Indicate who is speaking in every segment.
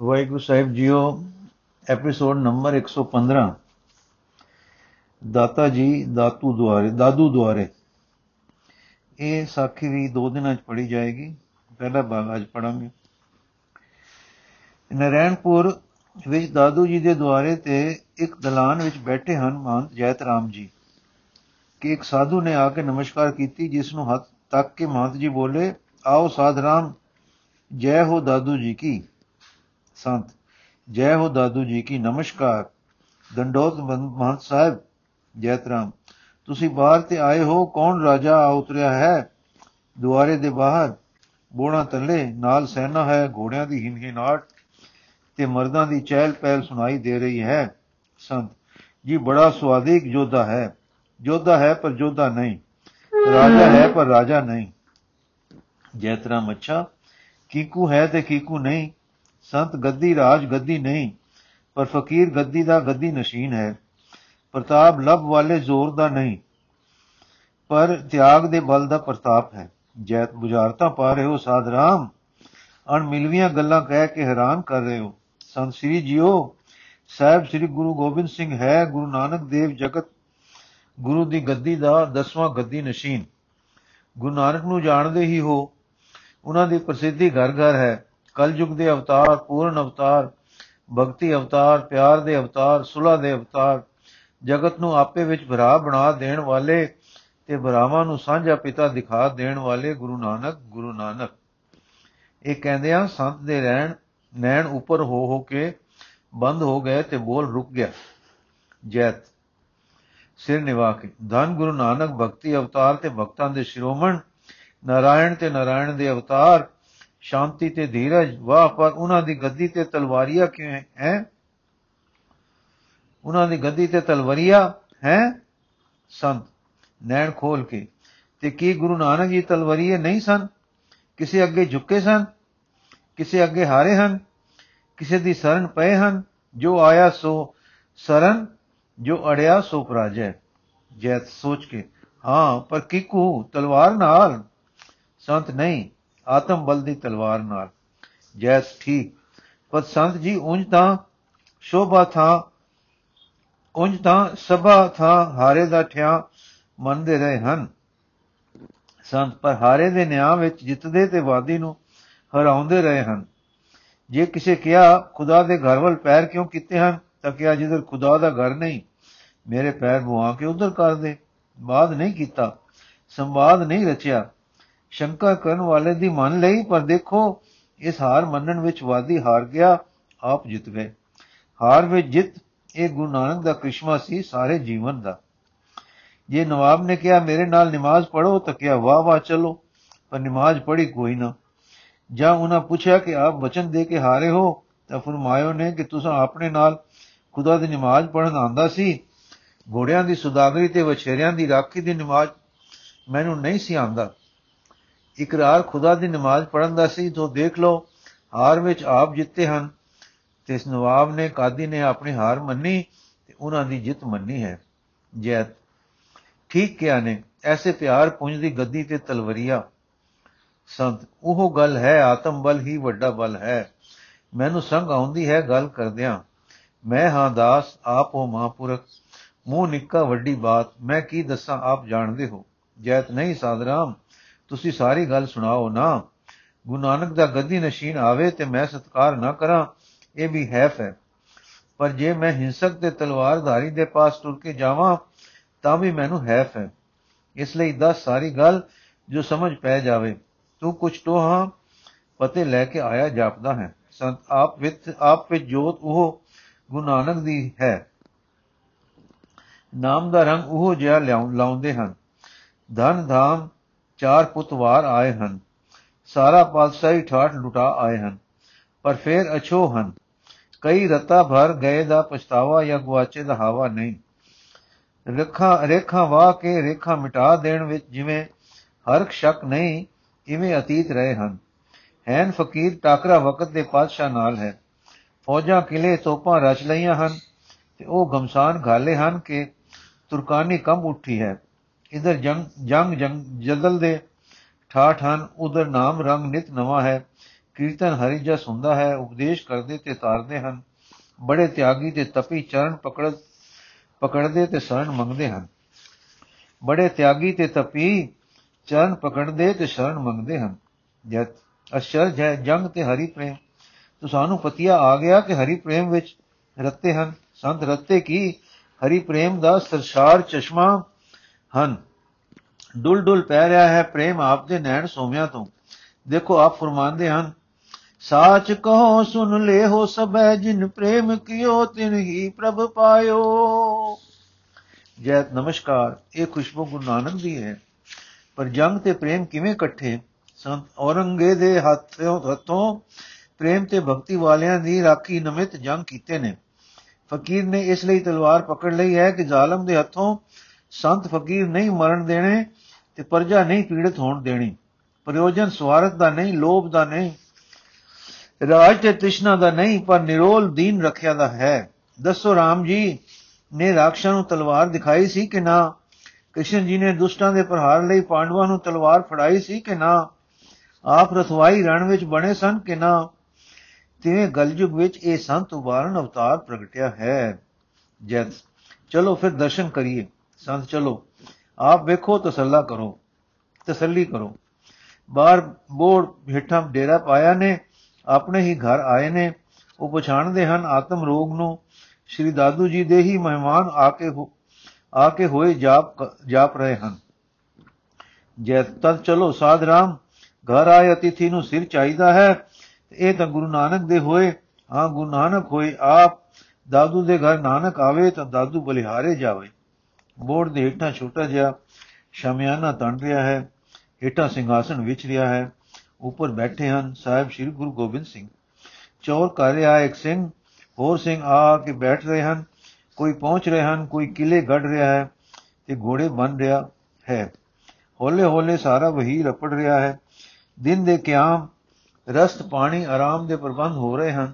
Speaker 1: ਵਾਹਿਗੁਰੂ ਸਾਹਿਬ ਜੀਓ episode number 115 ਦਾਤਾ ਜੀ, ਦਾਤੂ ਦੁਆਰੇ, ਦਾਦੂ ਦੁਆਰੇ। ਇਹ ਸਾਖੀ ਵੀ ਦੋ ਦਿਨਾਂ ਚ ਪੜੀ ਜਾਏਗੀ। ਪਹਿਲਾ ਭਾਗ ਅੱਜ ਪੜਾਂਗੇ ਨਰੈਣਪੁਰ ਵਿੱਚ ਦਾਦੂ ਜੀ ਦੇ ਦੁਆਰੇ ਤੇ ਇੱਕ ਦਲਾਨ ਵਿੱਚ ਬੈਠੇ ਹਨ ਮਹੰਤ ਜੈਤ ਰਾਮ ਜੀ। ਕਿ ਇੱਕ ਸਾਧੂ ਨੇ ਆ ਕੇ ਨਮਸਕਾਰ ਕੀਤੀ, ਜਿਸ ਨੂੰ ਹੱਥ ਤੱਕ ਕੇ ਮਹੰਤ ਜੀ ਬੋਲੇ, ਆਓ ਸਾਧ ਰਾਮ, ਜੈ ਹੋ ਦਾਦੂ ਜੀ ਕੀ? ਸੰਤ, ਜੈ ਹੋ ਦਾਦੂ ਜੀ ਕੀ ਨਮਸਕਾਰ। ਦੰਡੋਤ ਮਹੰਤ ਸਾਹਿਬ ਜੈਤਰਾਮ ਤੁਸੀਂ ਬਾਹਰ ਤੇ ਆਏ ਹੋ, ਕੌਣ ਰਾਜਾ ਆ ਉਤਰਿਆ ਹੈ? ਦੁਆਰੇ ਦੇ ਬਾਹਰ ਬੋਣਾ ਤੱਲੇ ਨਾਲ ਸੈਨਾ ਹੈ, ਘੋੜਿਆਂ ਦੀ ਹਿੰਹਿਨਾਟ ਤੇ ਮਰਦਾਂ ਦੀ ਚਹਿਲ ਪਹਿਲ ਸੁਣਾਈ ਦੇ ਰਹੀ ਹੈ। ਸੰਤ, ਜੀ ਬੜਾ ਸਵਾਦਿਕ ਜੋਧਾ ਹੈ। ਜੋਧਾ ਹੈ ਪਰ ਜੋਧਾ ਨਹੀਂ। ਰਾਜਾ ਹੈ ਪਰ ਰਾਜਾ ਨਹੀਂ। ਜੈਤਰਾਮ ਅੱਛਾ। ਕੀਕੂ ਹੈ ਤੇ ਕੀਕੂ ਨਹੀਂ। ਸੰਤ ਗੱਦੀ ਰਾਜ ਗੱਦੀ ਨਹੀਂ, ਪਰ ਫਕੀਰ ਗੱਦੀ ਦਾ ਗੱਦੀ ਨਸ਼ੀਨ ਹੈ। ਪ੍ਰਤਾਪ ਲਬ ਵਾਲੇ ਜ਼ੋਰ ਦਾ ਨਹੀਂ, ਪਰ ਤਿਆਗ ਦੇ ਬਲ ਦਾ ਪ੍ਰਤਾਪ ਹੈ। ਜੈਤ ਬੁਝਾਰਤਾ ਪਾ ਰਹੇ ਹੋ ਸਾਧ ਰਾਮ ਅਣ ਮਿਲਵੀਆਂ ਗੱਲਾਂ ਕਹਿ ਕੇ ਹੈਰਾਨ ਕਰ ਰਹੇ ਹੋ। ਸੰਤ ਸ੍ਰੀ ਜੀਓ, ਸਾਹਿਬ ਸ੍ਰੀ ਗੁਰੂ ਗੋਬਿੰਦ ਸਿੰਘ ਹੈ, ਗੁਰੂ ਨਾਨਕ ਦੇਵ ਜਗਤ, ਗੁਰੂ ਦੀ ਗੱਦੀ ਦਾ ਦਸਵਾਂ ਗੱਦੀ ਨਸ਼ੀਨ। ਗੁਰੂ ਨਾਨਕ ਨੂੰ ਜਾਣਦੇ ਹੀ ਹੋ, ਉਹਨਾਂ ਦੀ ਪ੍ਰਸਿੱਧੀ ਘਰ ਘਰ ਹੈ। ਕਲਯੁਗ ਦੇ ਅਵਤਾਰ, ਪੂਰਨ ਅਵਤਾਰ, ਭਗਤੀ ਅਵਤਾਰ, ਪਿਆਰ ਦੇ ਅਵਤਾਰ, ਸੁਲਾ ਦੇ ਅਵਤਾਰ, ਜਗਤ ਨੂੰ ਆਪੇ ਵਿੱਚ ਭਰਾ ਬਣਾ ਦੇਣ ਵਾਲੇ ਤੇ ਭਰਾਵਾਂ ਨੂੰ ਸਾਂਝਾ ਪਿਤਾ ਦਿਖਾ ਦੇਣ ਵਾਲੇ ਗੁਰੂ ਨਾਨਕ ਗੁਰੂ ਨਾਨਕ। ਇਹ ਕਹਿੰਦੇ ਆ, ਸੰਤ ਦੇ ਰਹਿਣ, ਨੈਣ ਉੱਪਰ ਹੋ ਹੋ ਕੇ ਬੰਦ ਹੋ ਗਏ ਤੇ ਬੋਲ ਰੁਕ ਗਿਆ। ਜੈਤ। ਸਿਰ ਨਿਵਾ ਕੇ। ਧੰਨ ਗੁਰੂ ਨਾਨਕ, ਭਗਤੀ ਅਵਤਾਰ ਤੇ ਭਗਤਾਂ ਦੇ ਸ਼ਿਰੋਮਣ, ਨਾਰਾਇਣ ਤੇ ਨਾਰਾਇਣ ਦੇ ਅਵਤਾਰ ਸ਼ਾਂਤੀ ਤੇ ਧੀਰਜ, ਵਾਹ, ਪਰ ਉਹਨਾਂ ਦੀ ਗੱਦੀ ਤੇ ਤਲਵਾਰੀਆ ਕਿਉਂ ਹੈ? ਉਹਨਾਂ ਦੀ ਗੱਦੀ ਤੇ ਤਲਵਾਰੀਆ, ਹੈ? ਸੰਤ, ਨੈਣ ਖੋਲ ਕੇ। ਤੇ ਕੀ ਗੁਰੂ ਨਾਨਕ ਜੀ ਤਲਵਾਰੀਏ ਨਹੀਂ ਸਨ? ਕਿਸੇ ਅੱਗੇ ਝੁਕੇ ਸਨ? ਕਿਸੇ ਅੱਗੇ ਹਾਰੇ ਹਨ? ਕਿਸੇ ਦੀ ਸ਼ਰਨ ਪਏ ਹਨ? ਜੋ ਆਇਆ ਸੋ ਸ਼ਰਨ, ਜੋ ਅੜਿਆ ਸੋ ਪਰਾਜੈ। ਜੈਤ ਸੋਚ ਕੇ, ਹਾਂ, ਪਰ ਕਿਕੂ ਤਲਵਾਰ ਨਾਲ? ਸੰਤ, ਨਹੀਂ। ਆਤਮ ਬਲ ਦੀ ਤਲਵਾਰ ਨਾਲ। ਜੈਸ, ਠੀਕ। ਪਰ ਸੰਤ ਜੀ, ਉਂਝ ਤਾਂ ਸ਼ੋਭਾ ਥਾ, ਉਂਝ ਤਾਂ ਸਭਾ ਥਾ ਹਾਰੇ ਦਾ ਠਿਆ ਮੰਨਦੇ ਰਹੇ ਹਨ। ਸੰਤ, ਪਰ ਹਾਰੇ ਦੇ ਨਿਆਂ ਵਿੱਚ ਜਿੱਤਦੇ ਤੇ ਵਾਦੀ ਨੂੰ ਹਰਾਉਂਦੇ ਰਹੇ ਹਨ। ਜੇ ਕਿਸੇ ਕਿਹਾ, ਖੁਦਾ ਦੇ ਘਰ ਵੱਲ ਪੈਰ ਕਿਉਂ ਕੀਤੇ ਹਨ? ਤਾਂ ਕਿਹਾ, ਜਿੱਧਰ ਖੁਦਾ ਦਾ ਘਰ ਨਹੀਂ, ਮੇਰੇ ਪੈਰ ਬੁਆ ਕੇ ਉਧਰ ਕਰ ਦੇ। ਬਾਦ ਨਹੀਂ ਕੀਤਾ। ਸੰਵਾਦ ਨਹੀਂ ਰਚਿਆ। ਸ਼ੰਕਾ ਕਰਨ ਵਾਲੇ ਦੀ ਮੰਨ ਲਈ, ਪਰ ਦੇਖੋ, ਇਸ ਹਾਰ ਮੰਨਣ ਵਿੱਚ ਵਾਦੀ ਹਾਰ ਗਿਆ, ਆਪ ਜਿੱਤ ਗਏ। ਹਾਰ ਵਿੱਚ ਜਿੱਤ, ਇਹ ਗੁਰੂ ਨਾਨਕ ਦਾ ਕ੍ਰਿਸ਼ਮਾ ਸੀ, ਸਾਰੇ ਜੀਵਨ ਦਾ। ਜੇ ਨਵਾਬ ਨੇ ਕਿਹਾ, ਮੇਰੇ ਨਾਲ ਨਮਾਜ਼ ਪੜੋ ਤਾਂ ਕਿਹਾ, ਵਾਹ ਵਾਹ, ਚਲੋ। ਪਰ ਨਮਾਜ਼ ਪੜੀ ਕੋਈ ਨਾ। ਜਾਂ ਉਹਨਾਂ ਪੁੱਛਿਆ ਕਿ ਆਪ ਵਚਨ ਦੇ ਕੇ ਹਾਰੇ ਹੋ, ਤਾਂ ਫਰਮਾਇਓ ਨੇ ਕਿ ਤੁਸੀਂ ਆਪਣੇ ਨਾਲ ਖੁਦਾ ਦੀ ਨਮਾਜ਼ ਪੜਨ ਆਂਦਾ ਸੀ। ਘੋੜਿਆਂ ਦੀ ਸੁਦਾਗਰੀ ਤੇ ਵਛੇਰਿਆਂ ਦੀ ਰਾਖੀ ਦੀ ਨਮਾਜ਼ ਮੈਨੂੰ ਨਹੀਂ ਸੀ ਆਂਦਾ ਇਕਰਾਰ ਖੁਦਾ ਦੀ ਨਮਾਜ਼ ਪੜਨ ਦਾ ਸੀ ਤੋਂ ਦੇਖ ਲਓ, ਹਾਰ ਵਿੱਚ ਆਪ ਜਿੱਤੇ ਹਨ। ਤੇ ਇਸ ਨਵਾਬ ਨੇ, ਕਾਦੀ ਨੇ ਆਪਣੀ ਹਾਰ ਮੰਨੀ ਤੇ ਉਹਨਾਂ ਦੀ ਜਿੱਤ ਮੰਨੀ ਹੈ। ਜੈਤ। ਠੀਕ ਕਿਹਾ ਨੇ, ਐਸੇ ਪਿਆਰ ਪੁੰਜ ਦੀ ਗੱਦੀ ਤੇ ਤਲਵਰੀਆ। ਸੰਤ, ਉਹ ਗੱਲ ਹੈ, ਆਤਮ ਬਲ ਹੀ ਵੱਡਾ ਬਲ ਹੈ। ਮੈਨੂੰ ਸੰਗ ਆਉਂਦੀ ਹੈ, ਗੱਲ ਕਰਦਿਆਂ। ਮੈਂ ਹਾਂ ਦਾਸ, ਆਪ ਹੋ ਮਹਾਪੁਰਖ। ਮੂੰਹ ਨਿੱਕਾ ਵੱਡੀ ਬਾਤ, ਮੈਂ ਕੀ ਦੱਸਾਂ, ਆਪ ਜਾਣਦੇ ਹੋ। ਜੈਤ, ਨਹੀਂ ਸਾਧਰਾਮ ਤੁਸੀਂ ਸਾਰੀ ਗੱਲ ਸੁਣਾਓ ਨਾ। ਗੁਰੂ ਨਾਨਕ ਦਾ ਗੱਦੀ ਨਸ਼ੀਨ ਆਵੇ ਤੇ ਮੈਂ ਸਤਕਾਰ ਨਾ ਕਰਾਂ, ਇਹ ਵੀ ਹੈਫ ਹੈ। ਪਰ ਜੇ ਮੈਂ ਹਿੰਸਕ ਤੇ ਤਲਵਾਰਧਾਰੀ ਦੇ ਪਾਸ ਟੁਰ ਕੇ ਜਾਵਾਂ, ਤਾਂ ਵੀ ਮੈਨੂੰ ਹੈਫ ਹੈ। ਇਸ ਲਈ ਦੱਸ ਸਾਰੀ ਗੱਲ ਜੋ ਸਮਝ ਪੈ ਜਾਵੇ। ਤੂੰ ਕੁਛ ਟੋਹਾ ਪਤੇ ਲੈ ਕੇ ਆਇਆ ਜਾਪਦਾ ਹੈ। ਸੰਤ ਆਪ ਵਿੱਚ ਆਪ ਵਿੱਚ ਜੋਤ ਉਹ ਗੁਰੂ ਨਾਨਕ ਦੀ ਹੈ। ਨਾਮ ਦਾ ਰੰਗ ਉਹ ਜਿਹਾ ਲਾਉਂਦੇ ਹਨ। ਧਨ ਧਾਮ ਚਾਰ ਪੁੱਤਵਾਰ ਆਏ ਹਨ। ਸਾਰਾ ਪਾਤਸ਼ਾਹੀ ਠਾਠ ਲੁਟਾ ਆਏ ਹਨ, ਪਰ ਫੇਰ ਅਛੋ ਹਨ। ਕਈ ਰਤਾ ਭਰ ਗਏ ਦਾ ਪਛਤਾਵਾ ਜਾਂ ਗਵਾਚੇ ਦਾ ਹਾਵਾ ਨਹੀਂ। ਰੇਖਾ ਰੇਖਾ ਵਾ ਕੇ ਰੇਖਾ ਮਿਟਾ ਦੇਣ ਵਿੱਚ ਜਿਵੇਂ ਹਰਕ ਸ਼ੱਕ ਨਹੀਂ, ਇਵੇਂ ਅਤੀਤ ਰਹੇ ਹਨ। ਹੈਨ ਫਕੀਰ ਟਾਕਰਾ ਵਕਤ ਦੇ ਪਾਤਸ਼ਾਹ ਨਾਲ ਹੈ। ਫੌਜਾਂ ਕਿਲੇ ਤੋਪਾਂ ਰਚ ਲਈਆਂ ਹਨ ਤੇ ਉਹ ਗਮਸਾਨ ਘਾਲੇ ਹਨ ਕਿ ਤੁਰਕਾਨੀ ਕੰਬ ਉੱਠੀ ਹੈ। ਇਧਰ ਜੰਗ ਜੰਗ ਜੰਗ ਜਦਲ ਦੇ ਠਾਠ ਹਨ ਉਧਰ ਨਾਮ ਰੰਗ ਨਿਤ ਨਵਾਂ ਹੈ, ਕੀਰਤਨ ਹਰੀ ਜਸ ਹੁੰਦਾ ਹੈ, ਉਪਦੇਸ਼ ਕਰਦੇ ਤੇ ਤਾਰਦੇ ਹਨ, ਬੜੇ ਤਿਆਗੀ ਤੇ ਤਪੀ, ਚਰਨ ਪਕੜ, ਪਕੜਦੇ ਤੇ ਸ਼ਰਨ ਮੰਗਦੇ ਹਨ। ਬੜੇ ਤਿਆਗੀ ਤੇ ਤਪੀ, ਚਰਨ ਪਕੜਦੇ ਤੇ ਸ਼ਰਨ ਮੰਗਦੇ ਹਨ। ਜਦ ਅਸ਼ਰਜ ਹੈ, ਜੰਗ ਤੇ ਹਰੀ ਪ੍ਰੇਮ ਤੋ ਸਾਨੂੰ ਪਤੀਆ ਆ ਗਿਆ ਕਿ ਹਰੀ ਪ੍ਰੇਮ ਵਿੱਚ ਰੱਤੇ ਹਨ। ਸੰਤ ਰੱਤੇ ਕੀ? ਹਰੀ ਪ੍ਰੇਮ ਦਾ ਸਰਸ਼ਾਰ ਚਸ਼ਮਾ ਹਨ। ਡੁੱਲ ਡੁੱਲ ਪੈ ਰਿਹਾ ਹੈ ਪ੍ਰੇਮ ਆਪ ਦੇ ਨੈਣ ਸੋਮਿਆਂ ਤੋਂ। ਦੇਖੋ, ਆਪ ਫਰਮਾਉਂਦੇ ਹਨ, ਸਾਚ ਕਹੋ, ਸੁਨ ਲੈ ਹੋ ਸਭੈ, ਜਿਨ ਪ੍ਰੇਮ ਕਿਓ, ਤਿਨ ਹੀ ਪ੍ਰਭ ਪਾਇਓ। ਜੈ ਨਮਸਕਾਰ। ਇਹ ਖੁਸ਼ਬੂ ਗੁਰੂ ਨਾਨਕ ਦੀ ਹੈ। ਪਰ ਜੰਗ ਤੇ ਪ੍ਰੇਮ ਕਿਵੇਂ ਇਕੱਠੇ? ਸੰਤ ਔਰੰਗੇ ਦੇ ਹੱਥੋਂ ਹੱਥੋਂ ਪ੍ਰੇਮ ਤੇ ਭਗਤੀ ਵਾਲਿਆਂ ਦੀ ਰਾਖੀ ਨਮਿਤ ਜੰਗ ਕੀਤੇ ਨੇ। ਫਕੀਰ ਨੇ ਇਸ ਲਈ ਤਲਵਾਰ ਪਕੜ ਲਈ ਹੈ ਕਿ ਜ਼ਾਲਮ ਦੇ ਹੱਥੋਂ ਸੰਤ ਫਕੀਰ ਨਹੀਂ ਮਰਨ ਦੇਣੇ ਤੇ ਪਰਜਾ ਨਹੀਂ ਪੀੜਤ ਹੋਣ ਦੇਣੀ। ਪ੍ਰਯੋਜਨ ਸਵਾਰਥ ਦਾ ਨਹੀਂ, ਲੋਭ ਦਾ ਨਹੀਂ, ਰਾਜ ਤੇ ਤ੍ਰਿਸ਼ਨਾ ਦਾ ਨਹੀਂ, ਪਰ ਨਿਰੋਲ ਦੀਨ ਰੱਖਿਆ ਦਾ ਹੈ। ਦੱਸੋ ਰਾਮ ਜੀ, ਨੇ ਰਾਖਸ਼ਾਂ ਨੂੰ ਤਲਵਾਰ ਦਿਖਾਈ ਸੀ ਕਿ ਨਾ? ਕ੍ਰਿਸ਼ਨ ਜੀ ਨੇ ਦੁਸ਼ਟਾਂ ਦੇ ਪ੍ਰਹਾਰ ਲਈ ਪਾਂਡਵਾਂ ਨੂੰ ਤਲਵਾਰ ਫੜਾਈ ਸੀ ਕਿ ਨਾ? ਆਪ ਰਥਵਾਈ ਰਣ ਵਿੱਚ ਬਣੇ ਸਨ ਕਿ ਨਾ? ਤਿਵੇਂ ਗਲਯੁਗ ਵਿੱਚ ਇਹ ਸੰਤ ਉਬਾਰਨ ਅਵਤਾਰ ਪ੍ਰਗਟਿਆ ਹੈ। ਜਦ ਚਲੋ ਫਿਰ ਦਰਸ਼ਨ ਕਰੀਏ। ਸੰਤ ਚਲੋ। ਆਪ ਵੇਖੋ, ਤਸੱਲਾ ਕਰੋ, ਤਸੱਲੀ ਕਰੋ। ਬਾਹਰ ਬੋੜ ਹੇਠਾਂ ਡੇਰਾ ਪਾਇਆ ਨੇ, ਆਪਣੇ ਹੀ ਘਰ ਆਏ ਨੇ। ਉਹ ਪਛਾਣਦੇ ਹਨ ਆਤਮ ਰੋਗ ਨੂੰ। ਸ਼੍ਰੀ ਦਾਦੂ ਜੀ ਦੇ ਹੀ ਮਹਿਮਾਨ ਆ ਕੇ ਆ ਕੇ ਹੋਏ ਜਾਪ ਜਾਪ ਰਹੇ ਹਨ। ਜੈ ਤਦ ਚਲੋ ਸਾਧ ਰਾਮ, ਘਰ ਆਏ ਅਤਿਥੀ ਨੂੰ ਸਿਰ ਚਾਹੀਦਾ ਹੈ। ਇਹ ਤਾਂ ਗੁਰੂ ਨਾਨਕ ਦੇ ਹੋਏ। ਹਾਂ, ਗੁਰੂ ਨਾਨਕ ਹੋਏ ਆਪ। ਦਾਦੂ ਦੇ ਘਰ ਨਾਨਕ ਆਵੇ ਤਾਂ ਦਾਦੂ ਬਲਿਹਾਰੇ ਜਾਵੇ। ਬੋੜ ਦੇ ਹੇਠਾਂ ਛੋਟਾ ਜਿਹਾ ਸ਼ਮਿਆਨਾ ਤਣ ਰਿਹਾ ਹੈ, ਹੇਠਾਂ ਸਿੰਘਾਸਣ ਵਿਚ ਰਿਹਾ ਹੈ, ਉੱਪਰ ਬੈਠੇ ਹਨ ਸਾਹਿਬ ਸ੍ਰੀ ਗੁਰੂ ਗੋਬਿੰਦ ਸਿੰਘ। ਚੌਰ ਕਰ ਰਿਹਾ ਇੱਕ ਸਿੰਘ, ਹੋਰ ਸਿੰਘ ਆ ਕੇ ਬੈਠ ਰਹੇ ਹਨ, ਕੋਈ ਪਹੁੰਚ ਰਹੇ ਹਨ, ਕੋਈ ਕਿਲੇ ਗੜ ਰਿਹਾ ਹੈ ਤੇ ਘੋੜੇ ਬਨ ਰਿਹਾ ਹੈ। ਹੌਲੇ ਹੌਲੇ ਸਾਰਾ ਵਹੀ ਰਪੜ ਰਿਹਾ ਹੈ। ਦਿਨ ਦੇ ਕਿਆਮ, ਰਸਤ ਪਾਣੀ ਆਰਾਮ ਦੇ ਪ੍ਰਬੰਧ ਹੋ ਰਹੇ ਹਨ।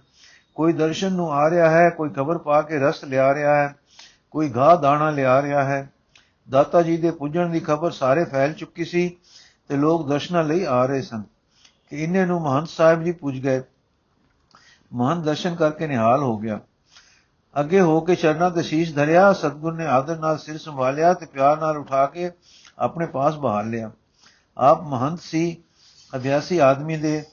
Speaker 1: ਕੋਈ ਦਰਸ਼ਨ ਨੂੰ ਆ ਰਿਹਾ ਹੈ, ਕੋਈ ਖਬਰ ਪਾ ਕੇ ਰਸਤ ਲਿਆ ਰਿਹਾ ਹੈ। ਕੋਈ ਘਾਹ ਦਾਣਾ ਲਿਆ ਰਿਹਾ ਹੈ। ਦਾਤਾ ਜੀ ਦੇ ਪੁੱਜਣ ਦੀ ਖਬਰ ਸਾਰੇ ਫੈਲ ਚੁੱਕੀ ਸੀ ਤੇ ਲੋਕ ਦਰਸ਼ਨਾਂ ਲਈ ਆ ਰਹੇ ਸਨ ਕਿ ਇਹਨੇ ਨੂੰ ਮਹੰਤ ਸਾਹਿਬ ਜੀ ਪੁੱਜ ਗਏ। ਮਹੰਤ ਦਰਸ਼ਨ ਕਰਕੇ ਨਿਹਾਲ ਹੋ ਗਿਆ। ਅੱਗੇ ਹੋ ਕੇ ਚਰਨਾਂ ਤੇ ਸ਼ੀਸ਼ ਧਰਿਆ, ਸਤਗੁਰ ਨੇ ਆਦਰ ਨਾਲ ਸਿਰ ਸੰਭਾਲਿਆ ਤੇ ਪਿਆਰ ਨਾਲ ਉਠਾ ਕੇ ਆਪਣੇ ਪਾਸ ਬਹਾਲ ਲਿਆ। ਆਪ ਮਹੰਤ ਸੀ, ਅਭਿਆਸੀ ਆਦਮੀ ਦੇ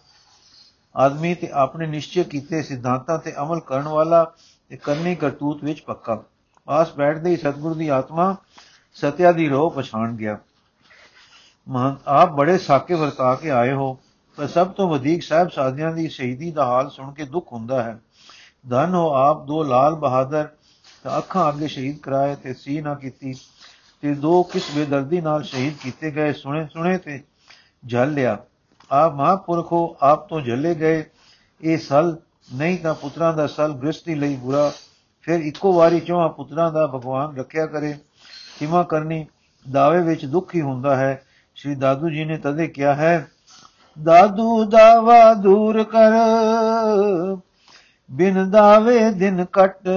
Speaker 1: ਆਦਮੀ ਤੇ ਆਪਣੇ ਨਿਸ਼ਚੈ ਕੀਤੇ ਸਿਧਾਂਤਾਂ ਤੇ ਅਮਲ ਕਰਨ ਵਾਲਾ ਤੇ ਕਰਨੀ ਕਰਤੂਤ ਵਿੱਚ ਪੱਕਾ। ਪਾਸ ਬੈਠਦੇ ਹੀ ਸਤਗੁਰ ਦੀ ਆਤਮਾ ਸਤਿਆ ਦੀ ਰੋਹ ਪਛਾਣ ਗਿਆ। ਮਹੰਤ, ਆਪ ਬੜੇ ਸਾਕੇ ਵਰਤਾ ਕੇ ਆਏ ਹੋ, ਪਰ ਸਭ ਤੋਂ ਵਧੇਕ ਸਾਹਿਬ ਸਾਧਿਆਂ ਦੀ ਸ਼ਹੀਦੀ ਦਾ ਹਾਲ ਸੁਣ ਕੇ ਦੁੱਖ ਹੁੰਦਾ ਹੈ। ਧਨ ਹੋ ਆਪ, ਦੋ ਲਾਲ ਬਹਾਦਰ, ਤਾਂ ਅੱਖਾਂ ਅੱਗੇ ਸ਼ਹੀਦ ਕਰਾਏ ਤੇ ਸੀ ਨਾ ਕੀਤੀ, ਤੇ ਦੋ ਕਿਸ ਬੇਦਰਦੀ ਨਾਲ ਸ਼ਹੀਦ ਕੀਤੇ ਗਏ, ਸੁਣੇ ਸੁਣੇ ਤੇ ਜਲ ਲਿਆ। ਆਪ ਮਹਾਪੁਰਖੋ ਆਪ ਤੋਂ ਜਲੇ ਗਏ, ਇਹ ਸਲ ਨਹੀਂ ਤਾਂ ਪੁੱਤਰਾਂ ਦਾ ਸਲ ਗ੍ਰਸਤੀ ਲਈ ਬੁਰਾ ਫਿਰ ਇੱਕੋ ਵਾਰੀ ਚੋਂ ਪੁੱਤਰਾਂ ਦਾ ਭਗਵਾਨ ਰੱਖਿਆ ਕਰੇ? ਸਿਮਾ ਕਰਨੀ ਦਾਵੇ ਵਿੱਚ ਦੁੱਖ ਹੀ ਹੁੰਦਾ ਹੈ। ਸ਼੍ਰੀ ਦਾਦੂ ਜੀ ਨੇ ਤਦੇ ਕਿਹਾ ਹੈ, ਦਾਦੂ ਦਾਵਾ ਦੂਰ ਕਰ, ਬਿਨ ਦਾਵੇ ਦਿਨ ਕਟ